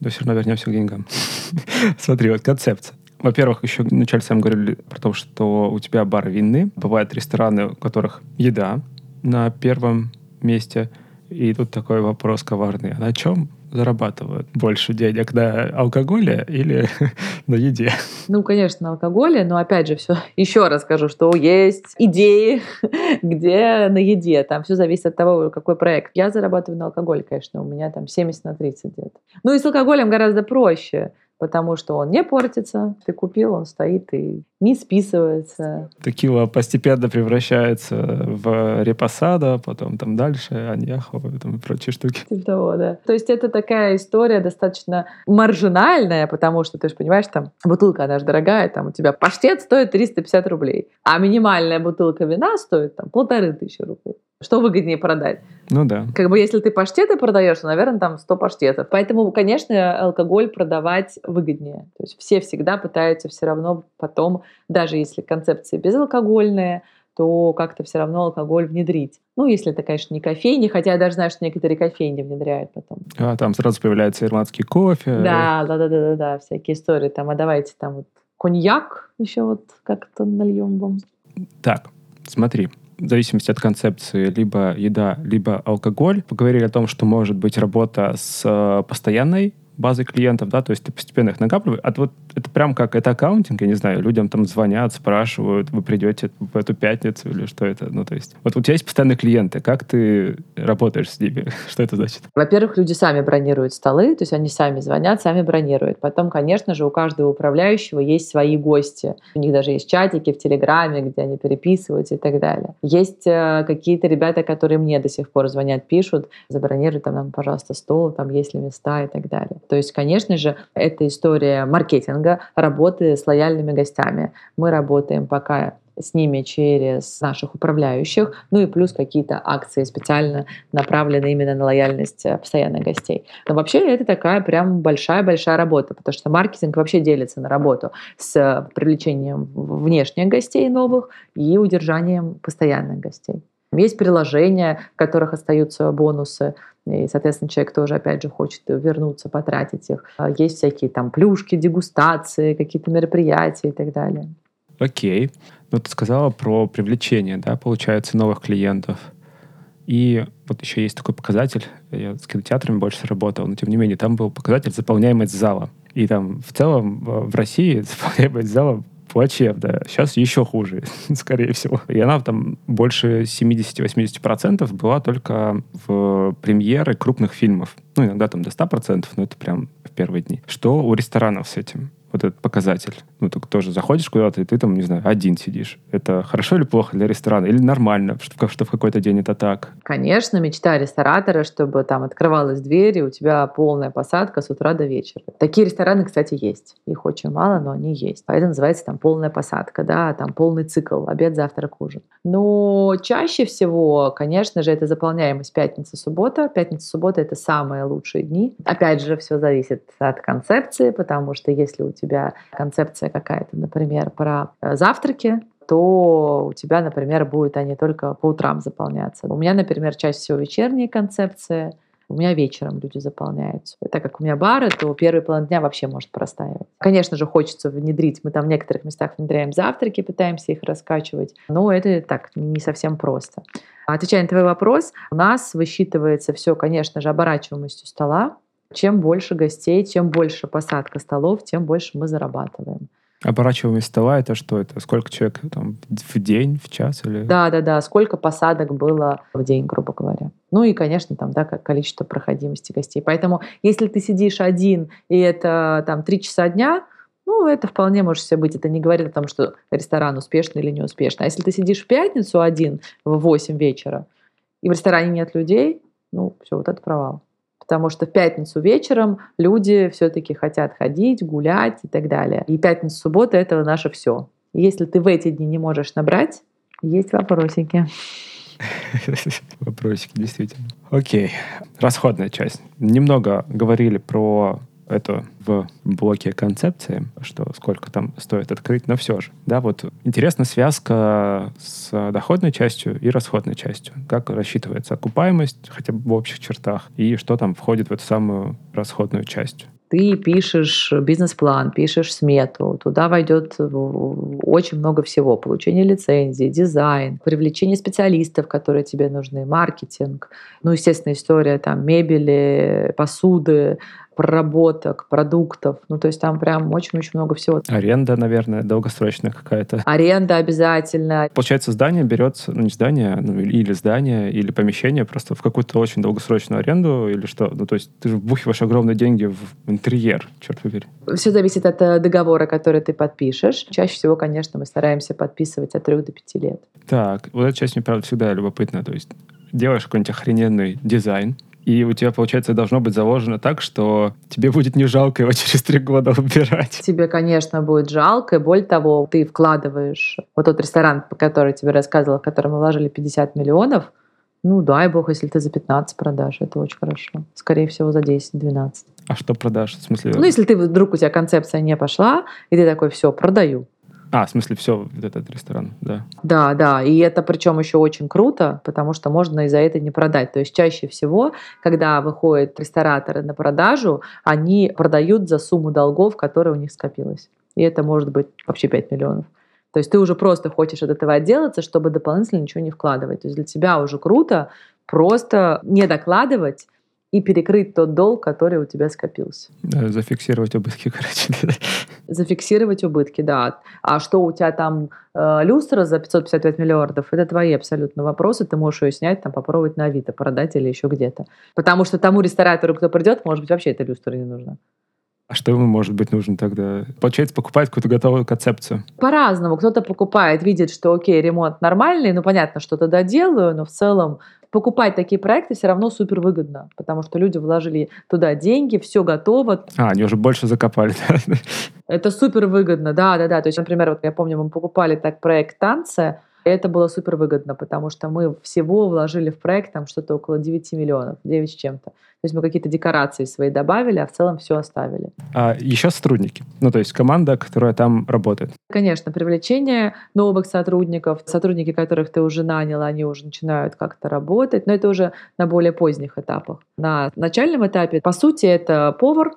Да все равно вернемся к деньгам. Смотри, вот концепция. Во-первых, еще вначале сам говорили про то, что у тебя бар винный. Бывают рестораны, у которых еда на первом месте – и тут такой вопрос коварный. А на чем зарабатывают больше денег? На алкоголе или на еде? Ну, конечно, на алкоголе, но опять же, все еще раз скажу, что есть идеи, где на еде. Там все зависит от того, какой проект. Я зарабатываю на алкоголе, конечно, у меня там 70 на 30 где-то. Ну и с алкоголем гораздо проще потому что он не портится. Ты купил, он стоит и не списывается. Текила постепенно превращается в репосада, потом там дальше аньяхо и прочие штуки. Типа того, да. То есть это такая история достаточно маржинальная, потому что, ты же понимаешь, там бутылка, она же дорогая, там у тебя паштет стоит 350 рублей, а минимальная бутылка вина стоит там полторы тысячи рублей. Что выгоднее продать? Ну да. Как бы если ты паштеты продаешь, то, наверное, там 100 паштетов. Поэтому, конечно, алкоголь продавать выгоднее. То есть все всегда пытаются все равно потом, даже если концепция безалкогольная, то как-то все равно алкоголь внедрить. Ну, если это, конечно, не кофейни, хотя я даже знаю, что некоторые кофейни внедряют потом. А, там сразу появляется ирландский кофе. Да, да, да, да, да, да, всякие истории. Там, а давайте там вот коньяк еще вот как-то нальем вам. Так, смотри, в зависимости от концепции, либо еда, либо алкоголь. Поговорили о том, что может быть работа с э, постоянной базой клиентов, да, то есть ты постепенно их накапливаешь. А вот это прям как, это аккаунтинг, я не знаю, людям там звонят, спрашивают, вы придете в эту пятницу или что это, ну, то есть. Вот у тебя есть постоянные клиенты, как ты работаешь с ними? что это значит? Во-первых, люди сами бронируют столы, то есть они сами звонят, сами бронируют. Потом, конечно же, у каждого управляющего есть свои гости. У них даже есть чатики в Телеграме, где они переписываются и так далее. Есть э, какие-то ребята, которые мне до сих пор звонят, пишут, забронируй там пожалуйста, стол, там есть ли места и так далее. То есть, конечно же, это история маркетинга, работы с лояльными гостями. Мы работаем пока с ними через наших управляющих, ну и плюс какие-то акции специально направлены именно на лояльность э, постоянных гостей. Но вообще это такая прям большая-большая работа, потому что маркетинг вообще делится на работу с привлечением внешних гостей новых и удержанием постоянных гостей. Есть приложения, в которых остаются бонусы, и, соответственно, человек тоже, опять же, хочет вернуться, потратить их. А есть всякие там плюшки, дегустации, какие-то мероприятия и так далее. Окей. Ну, ты сказала про привлечение, да, получается, новых клиентов. И вот еще есть такой показатель, я с кинотеатрами больше работал, но тем не менее, там был показатель заполняемость зала. И там в целом в России заполняемость зала плачевная. Сейчас еще хуже, скорее всего. И она там больше 70-80% была только в премьеры крупных фильмов. Ну, иногда там до 100%, но это прям в первые дни. Что у ресторанов с этим? Вот этот показатель. Ну, ты тоже заходишь куда-то, и ты там, не знаю, один сидишь. Это хорошо или плохо для ресторана? Или нормально, что, что в какой-то день это так? Конечно, мечта ресторатора, чтобы там открывалась дверь, и у тебя полная посадка с утра до вечера. Такие рестораны, кстати, есть. Их очень мало, но они есть. Поэтому называется там полная посадка, да, там полный цикл, обед, завтрак, ужин. Но чаще всего, конечно же, это заполняемость пятница-суббота. Пятница-суббота — это самые лучшие дни. Опять же, все зависит от концепции, потому что если у тебя концепция какая-то, например, про э, завтраки, то у тебя, например, будут они только по утрам заполняться. У меня, например, чаще всего вечерние концепции, у меня вечером люди заполняются. И так как у меня бары, то первый половина дня вообще может простаивать. Конечно же, хочется внедрить. Мы там в некоторых местах внедряем завтраки, пытаемся их раскачивать. Но это так, не совсем просто. Отвечая на твой вопрос, у нас высчитывается все, конечно же, оборачиваемостью стола. Чем больше гостей, чем больше посадка столов, тем больше мы зарабатываем. Оборачиваемость стола это что? Это сколько человек там в день, в час или? Да, да, да. Сколько посадок было в день, грубо говоря. Ну и, конечно, там, да, количество проходимости гостей. Поэтому, если ты сидишь один и это там три часа дня, ну, это вполне может себе быть. Это не говорит о том, что ресторан успешный или неуспешный. А если ты сидишь в пятницу один в 8 вечера, и в ресторане нет людей, ну, все, вот это провал потому что в пятницу вечером люди все-таки хотят ходить, гулять и так далее. И пятница, суббота — это наше все. Если ты в эти дни не можешь набрать, есть вопросики. Вопросики, действительно. Окей. Расходная часть. Немного говорили про это в блоке концепции, что сколько там стоит открыть, но все же. Да, вот интересна связка с доходной частью и расходной частью. Как рассчитывается окупаемость, хотя бы в общих чертах, и что там входит в эту самую расходную часть ты пишешь бизнес-план, пишешь смету, туда войдет очень много всего. Получение лицензии, дизайн, привлечение специалистов, которые тебе нужны, маркетинг. Ну, естественно, история там мебели, посуды, проработок, продуктов. Ну, то есть там прям очень-очень много всего. Аренда, наверное, долгосрочная какая-то. Аренда обязательно. Получается, здание берется, ну, не здание, ну, или здание, или помещение просто в какую-то очень долгосрочную аренду, или что? Ну, то есть ты же вбухиваешь огромные деньги в интерьер, черт побери. Все зависит от э, договора, который ты подпишешь. Чаще всего, конечно, мы стараемся подписывать от трех до пяти лет. Так, вот эта часть мне, правда, всегда любопытна. То есть делаешь какой-нибудь охрененный дизайн, и у тебя, получается, должно быть заложено так, что тебе будет не жалко его через три года убирать. Тебе, конечно, будет жалко. И более того, ты вкладываешь вот тот ресторан, по который тебе рассказывала, в который мы вложили 50 миллионов, ну, дай бог, если ты за 15 продашь, это очень хорошо. Скорее всего, за 10-12. А что продашь? В смысле? Ну, если ты вдруг у тебя концепция не пошла, и ты такой, все, продаю. А, в смысле, все, вот этот ресторан, да. Да, да. И это причем еще очень круто, потому что можно и за это не продать. То есть чаще всего, когда выходят рестораторы на продажу, они продают за сумму долгов, которая у них скопилась. И это может быть вообще 5 миллионов. То есть ты уже просто хочешь от этого отделаться, чтобы дополнительно ничего не вкладывать. То есть для тебя уже круто просто не докладывать, и перекрыть тот долг, который у тебя скопился. Да, зафиксировать убытки, короче. Зафиксировать убытки, да. А что у тебя там э, люстра за 555 миллиардов, это твои абсолютно вопросы, ты можешь ее снять, там, попробовать на Авито, продать или еще где-то. Потому что тому ресторатору, кто придет, может быть, вообще эта люстра не нужна. А что ему может быть нужно тогда? Получается, покупает какую-то готовую концепцию? По-разному. Кто-то покупает, видит, что окей, ремонт нормальный, ну понятно, что-то доделаю, но в целом покупать такие проекты все равно супер выгодно, потому что люди вложили туда деньги, все готово. А, они уже больше закопали. Это супер выгодно, да, да, да. То есть, например, вот я помню, мы покупали так проект танцы, это было супер выгодно, потому что мы всего вложили в проект там что-то около 9 миллионов, 9 с чем-то. То есть мы какие-то декорации свои добавили, а в целом все оставили. А еще сотрудники, ну то есть команда, которая там работает. Конечно, привлечение новых сотрудников, сотрудники, которых ты уже нанял, они уже начинают как-то работать, но это уже на более поздних этапах. На начальном этапе, по сути, это повар,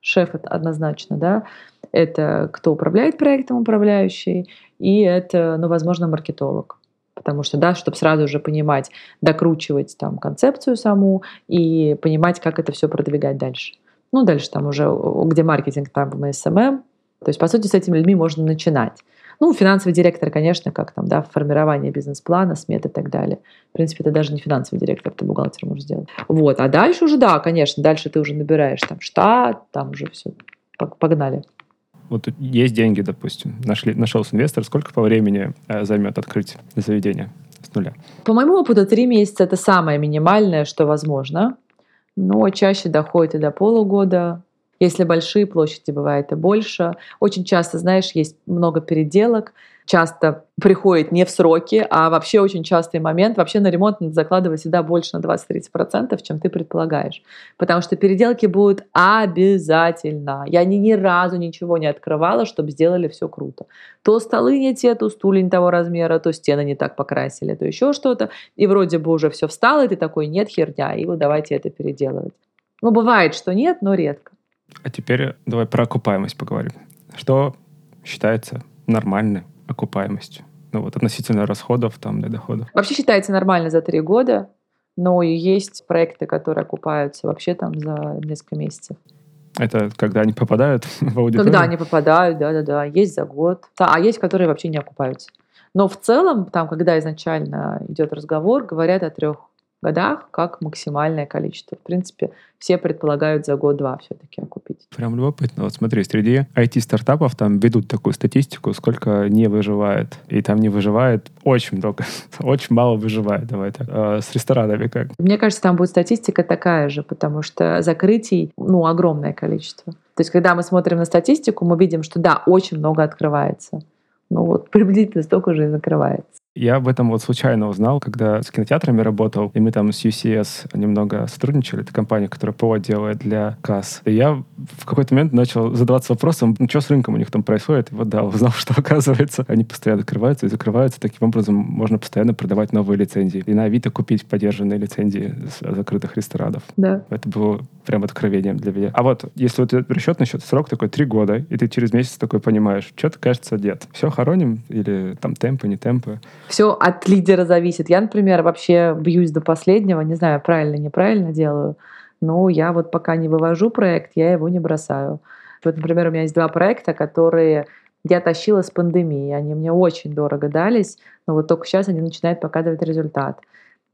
шеф это однозначно, да, это кто управляет проектом, управляющий, и это, ну, возможно, маркетолог. Потому что, да, чтобы сразу же понимать, докручивать там концепцию саму и понимать, как это все продвигать дальше. Ну, дальше там уже, где маркетинг, там SMM. То есть, по сути, с этими людьми можно начинать. Ну, финансовый директор, конечно, как там, да, формирование бизнес-плана, смет и так далее. В принципе, это даже не финансовый директор, это бухгалтер может сделать. Вот, а дальше уже, да, конечно, дальше ты уже набираешь там штат, там уже все, погнали. Вот есть деньги, допустим, нашли, нашелся инвестор, сколько по времени э, займет открыть заведение с нуля? По моему опыту, три месяца – это самое минимальное, что возможно. Но чаще доходит и до полугода. Если большие площади, бывает и больше. Очень часто, знаешь, есть много переделок, часто приходит не в сроки, а вообще очень частый момент. Вообще на ремонт надо закладывать всегда больше на 20-30%, чем ты предполагаешь. Потому что переделки будут обязательно. Я ни, ни разу ничего не открывала, чтобы сделали все круто. То столы не те, то стулья не того размера, то стены не так покрасили, то еще что-то. И вроде бы уже все встало, и ты такой, нет, херня, и вот давайте это переделывать. Ну, бывает, что нет, но редко. А теперь давай про окупаемость поговорим. Что считается нормальной окупаемостью? Ну вот относительно расходов там для доходов. Вообще считается нормально за три года. Но и есть проекты, которые окупаются вообще там за несколько месяцев. Это когда они попадают в аудиторию? Когда они попадают, да-да-да. Есть за год. А есть, которые вообще не окупаются. Но в целом, там, когда изначально идет разговор, говорят о трех годах как максимальное количество. В принципе, все предполагают за год-два все-таки окупить. Прям любопытно. Вот смотри, среди IT-стартапов там ведут такую статистику, сколько не выживает. И там не выживает очень много. очень мало выживает, давай так. А с ресторанами как? Мне кажется, там будет статистика такая же, потому что закрытий, ну, огромное количество. То есть, когда мы смотрим на статистику, мы видим, что да, очень много открывается. Ну вот приблизительно столько же и закрывается. Я об этом вот случайно узнал, когда с кинотеатрами работал, и мы там с UCS немного сотрудничали. Это компания, которая ПО делает для касс. И я в какой-то момент начал задаваться вопросом, ну что с рынком у них там происходит? И вот да, узнал, что оказывается, они постоянно открываются и закрываются. Таким образом можно постоянно продавать новые лицензии. И на Авито купить поддержанные лицензии закрытых ресторанов. Да. Это было прям откровением для меня. А вот если вот расчет насчет срок такой три года, и ты через месяц такой понимаешь, что-то кажется, дед, все хороним или там темпы, не темпы все от лидера зависит. Я, например, вообще бьюсь до последнего, не знаю, правильно, неправильно делаю, но я вот пока не вывожу проект, я его не бросаю. Вот, например, у меня есть два проекта, которые я тащила с пандемии. Они мне очень дорого дались, но вот только сейчас они начинают показывать результат.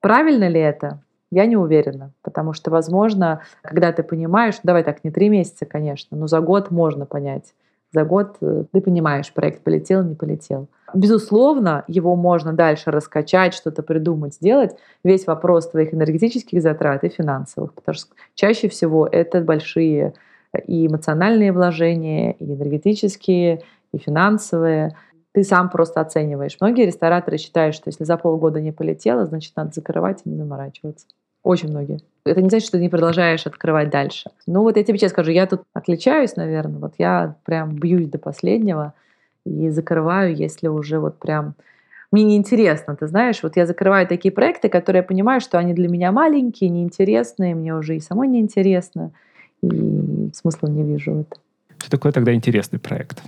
Правильно ли это? Я не уверена, потому что, возможно, когда ты понимаешь, давай так, не три месяца, конечно, но за год можно понять. За год э, ты понимаешь, проект полетел, не полетел. Безусловно, его можно дальше раскачать, что-то придумать, сделать. Весь вопрос твоих энергетических затрат и финансовых, потому что чаще всего это большие и эмоциональные вложения, и энергетические, и финансовые. Ты сам просто оцениваешь. Многие рестораторы считают, что если за полгода не полетело, значит, надо закрывать и не заморачиваться. Очень многие. Это не значит, что ты не продолжаешь открывать дальше. Ну вот я тебе честно скажу, я тут отличаюсь, наверное. Вот я прям бьюсь до последнего и закрываю, если уже вот прям мне неинтересно, ты знаешь, вот я закрываю такие проекты, которые я понимаю, что они для меня маленькие, неинтересные, мне уже и самой неинтересно, и смысла не вижу в этом. Что такое тогда интересный проект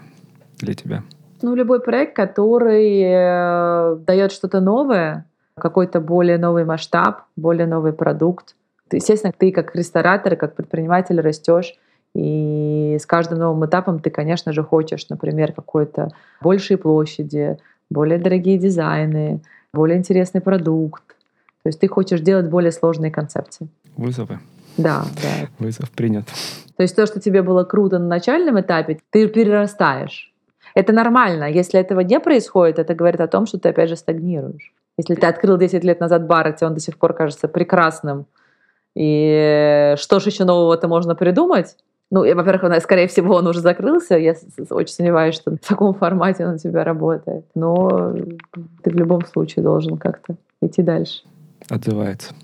для тебя? Ну, любой проект, который э, дает что-то новое, какой-то более новый масштаб, более новый продукт. Естественно, ты как ресторатор, как предприниматель растешь, и с каждым новым этапом ты, конечно же, хочешь, например, какой-то большие площади, более дорогие дизайны, более интересный продукт. То есть ты хочешь делать более сложные концепции. Вызовы. Да, да. Вызов принят. То есть то, что тебе было круто на начальном этапе, ты перерастаешь. Это нормально. Если этого не происходит, это говорит о том, что ты опять же стагнируешь. Если ты открыл 10 лет назад бар, и тебе он до сих пор кажется прекрасным, и что же еще нового-то можно придумать, ну, во-первых, скорее всего, он уже закрылся. Я очень сомневаюсь, что в таком формате он у тебя работает. Но ты в любом случае должен как-то идти дальше. Отзывается.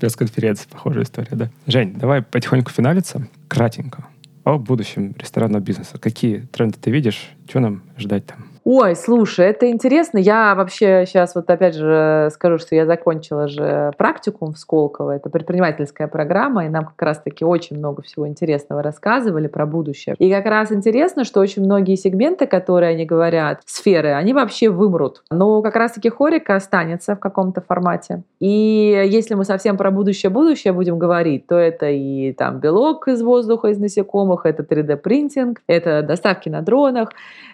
Без конференции похожая история, да? Жень, давай потихоньку финалиться. Кратенько. О будущем ресторанного бизнеса. Какие тренды ты видишь? Что нам ждать там? Ой, слушай, это интересно. Я вообще сейчас вот опять же скажу, что я закончила же практикум в Сколково. Это предпринимательская программа, и нам как раз-таки очень много всего интересного рассказывали про будущее. И как раз интересно, что очень многие сегменты, которые они говорят, сферы, они вообще вымрут. Но как раз-таки хорика останется в каком-то формате. И если мы совсем про будущее-будущее будем говорить, то это и там белок из воздуха, из насекомых, это 3D-принтинг, это доставки на дронах,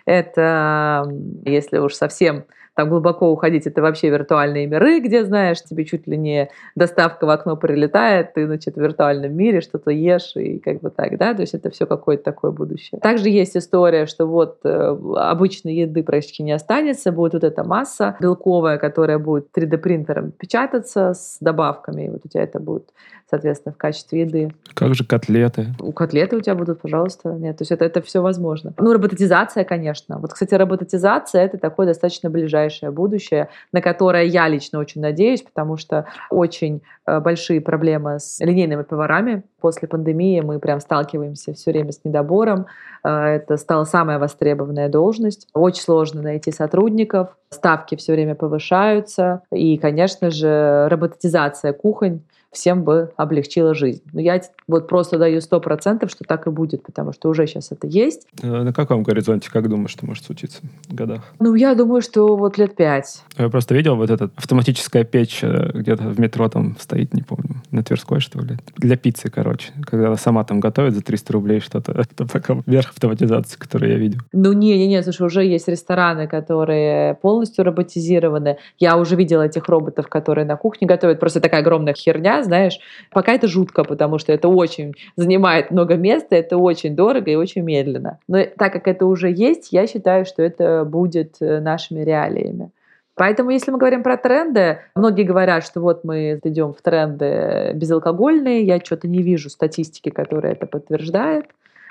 это, если уж совсем там глубоко уходить, это вообще виртуальные миры, где, знаешь, тебе чуть ли не доставка в окно прилетает, ты, значит, в виртуальном мире что-то ешь и как бы так, да, то есть это все какое-то такое будущее. Также есть история, что вот э, обычной еды практически не останется, будет вот эта масса белковая, которая будет 3D-принтером печататься с добавками, и вот у тебя это будет соответственно, в качестве еды. Как же котлеты? У котлеты у тебя будут, пожалуйста. Нет, то есть это, это все возможно. Ну, роботизация, конечно. Вот, кстати, роботизация — это такое достаточно ближайшее будущее, на которое я лично очень надеюсь, потому что очень э, большие проблемы с линейными поварами. После пандемии мы прям сталкиваемся все время с недобором. Э, это стала самая востребованная должность. Очень сложно найти сотрудников. Ставки все время повышаются. И, конечно же, роботизация кухонь всем бы облегчило жизнь. Но я вот просто даю сто процентов, что так и будет, потому что уже сейчас это есть. Э, на каком горизонте, как думаешь, что может случиться в годах? Ну, я думаю, что вот лет пять. Я просто видел вот эта автоматическая печь э, где-то в метро там стоит, не помню, на Тверской, что ли. Для пиццы, короче. Когда она сама там готовит за 300 рублей что-то. Это пока верх автоматизации, который я видел. Ну, не-не-не, слушай, уже есть рестораны, которые полностью роботизированы. Я уже видела этих роботов, которые на кухне готовят. Просто такая огромная херня, знаешь. Пока это жутко, потому что это очень занимает много места, это очень дорого и очень медленно. Но так как это уже есть, я считаю, что это будет э, нашими реалиями. Поэтому, если мы говорим про тренды, многие говорят, что вот мы идем в тренды безалкогольные, я что-то не вижу статистики, которая это подтверждает,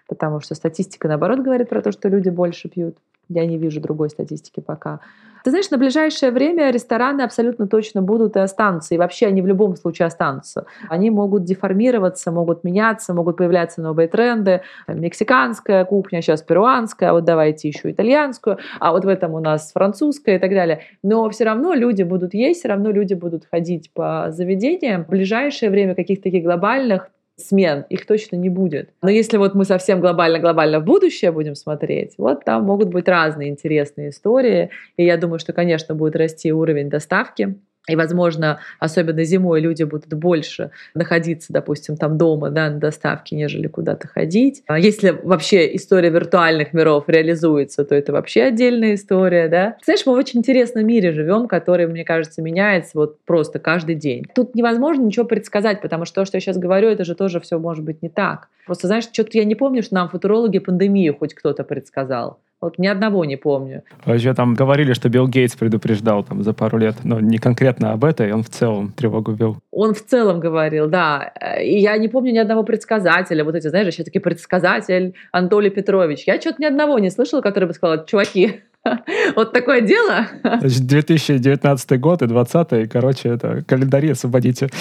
потому что статистика, наоборот, говорит про то, что люди больше пьют. Я не вижу другой статистики пока. Ты знаешь, на ближайшее время рестораны абсолютно точно будут и останутся. И вообще они в любом случае останутся. Они могут деформироваться, могут меняться, могут появляться новые тренды. Мексиканская кухня, сейчас перуанская, а вот давайте еще итальянскую, а вот в этом у нас французская и так далее. Но все равно люди будут есть, все равно люди будут ходить по заведениям. В ближайшее время каких-то таких глобальных смен, их точно не будет. Но если вот мы совсем глобально-глобально в будущее будем смотреть, вот там могут быть разные интересные истории. И я думаю, что, конечно, будет расти уровень доставки и, возможно, особенно зимой люди будут больше находиться, допустим, там дома, да, на доставке, нежели куда-то ходить. А если вообще история виртуальных миров реализуется, то это вообще отдельная история, да. Знаешь, мы в очень интересном мире живем, который, мне кажется, меняется вот просто каждый день. Тут невозможно ничего предсказать, потому что то, что я сейчас говорю, это же тоже все может быть не так. Просто, знаешь, что-то я не помню, что нам футурологи пандемию хоть кто-то предсказал. Вот ни одного не помню. Вообще там говорили, что Билл Гейтс предупреждал там за пару лет, но не конкретно об этой, он в целом тревогу вел. Он в целом говорил, да. И я не помню ни одного предсказателя. Вот эти, знаешь, еще такие предсказатель Анатолий Петрович. Я что-то ни одного не слышала, который бы сказал, чуваки, Вот такое дело. Значит, 2019 год и 2020, короче, это календари освободите.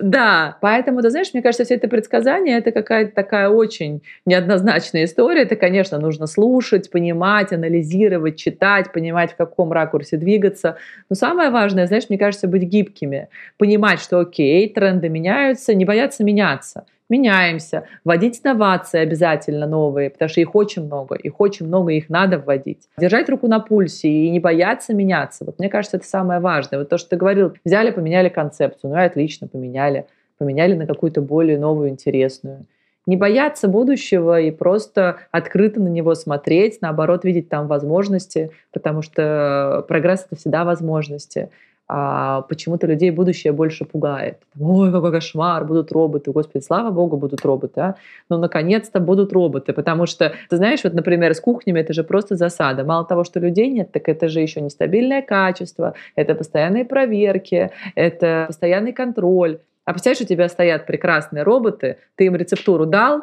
Да, поэтому, ты знаешь, мне кажется, все это предсказание, это какая-то такая очень неоднозначная история. Это, конечно, нужно слушать, понимать, анализировать, читать, понимать, в каком ракурсе двигаться. Но самое важное, знаешь, мне кажется, быть гибкими. Понимать, что окей, тренды меняются, не бояться меняться меняемся, вводить инновации обязательно новые, потому что их очень много, их очень много, их надо вводить. Держать руку на пульсе и не бояться меняться. Вот мне кажется, это самое важное. Вот то, что ты говорил, взяли, поменяли концепцию, ну и отлично, поменяли. Поменяли на какую-то более новую, интересную. Не бояться будущего и просто открыто на него смотреть, наоборот, видеть там возможности, потому что прогресс — это всегда возможности а почему-то людей будущее больше пугает. Ой, какой кошмар, будут роботы. Господи, слава богу, будут роботы. А? Но наконец-то будут роботы, потому что, ты знаешь, вот, например, с кухнями это же просто засада. Мало того, что людей нет, так это же еще нестабильное качество, это постоянные проверки, это постоянный контроль. А представляешь, у тебя стоят прекрасные роботы, ты им рецептуру дал,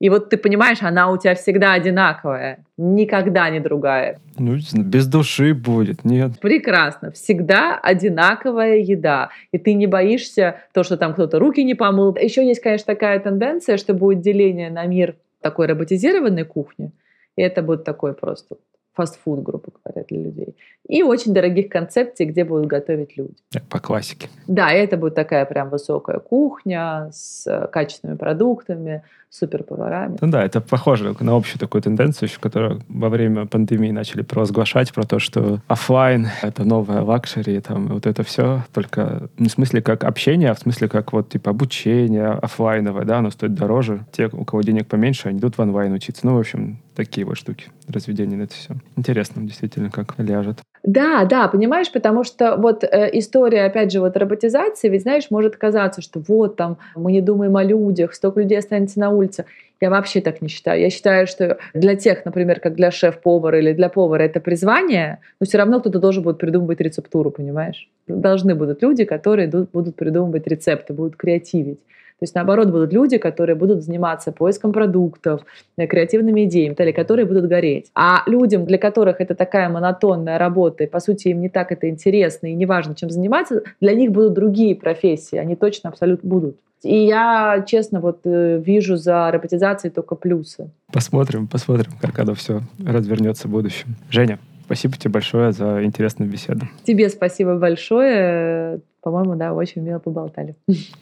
и вот ты понимаешь, она у тебя всегда одинаковая, никогда не другая. Ну, без души будет, нет. Прекрасно. Всегда одинаковая еда. И ты не боишься то, что там кто-то руки не помыл. Еще есть, конечно, такая тенденция, что будет деление на мир такой роботизированной кухни. И это будет такой просто фастфуд, грубо говоря, для людей. И очень дорогих концепций, где будут готовить люди. По классике. Да, это будет такая прям высокая кухня с качественными продуктами, суперповарами. Ну да, это похоже на общую такую тенденцию, которую во время пандемии начали провозглашать про то, что офлайн это новая luxury, там вот это все, только не в смысле как общение, а в смысле как вот типа обучение офлайновое, да, оно стоит дороже. Те, у кого денег поменьше, они идут в онлайн учиться. Ну, в общем, такие вот штуки, разведение на это все. Интересно, действительно, как ляжет. Да, да, понимаешь, потому что вот э, история, опять же, вот роботизации, ведь, знаешь, может казаться, что вот там мы не думаем о людях, столько людей останется на улице. Я вообще так не считаю. Я считаю, что для тех, например, как для шеф-повара или для повара это призвание, но все равно кто-то должен будет придумывать рецептуру, понимаешь? Должны будут люди, которые будут придумывать рецепты, будут креативить. То есть, наоборот, будут люди, которые будут заниматься поиском продуктов, э, креативными идеями, далее, которые будут гореть. А людям, для которых это такая монотонная работа, и, по сути, им не так это интересно и не важно, чем заниматься, для них будут другие профессии, они точно абсолютно будут. И я, честно, вот э, вижу за роботизацией только плюсы. Посмотрим, посмотрим, как оно все развернется в будущем. Женя, спасибо тебе большое за интересную беседу. Тебе спасибо большое. По-моему, да, очень мило поболтали.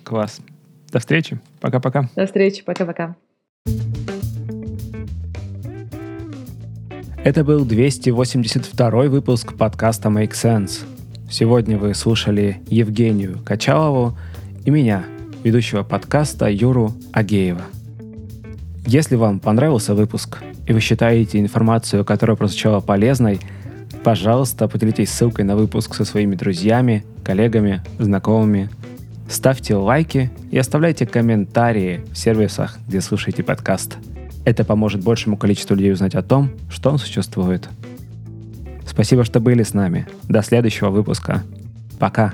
Класс. До встречи. Пока-пока. До встречи. Пока-пока. Это был 282 выпуск подкаста Make Sense. Сегодня вы слушали Евгению Качалову и меня, ведущего подкаста Юру Агеева. Если вам понравился выпуск и вы считаете информацию, которая прозвучала полезной, пожалуйста, поделитесь ссылкой на выпуск со своими друзьями, коллегами, знакомыми. Ставьте лайки и оставляйте комментарии в сервисах, где слушаете подкаст. Это поможет большему количеству людей узнать о том, что он существует. Спасибо, что были с нами. До следующего выпуска. Пока.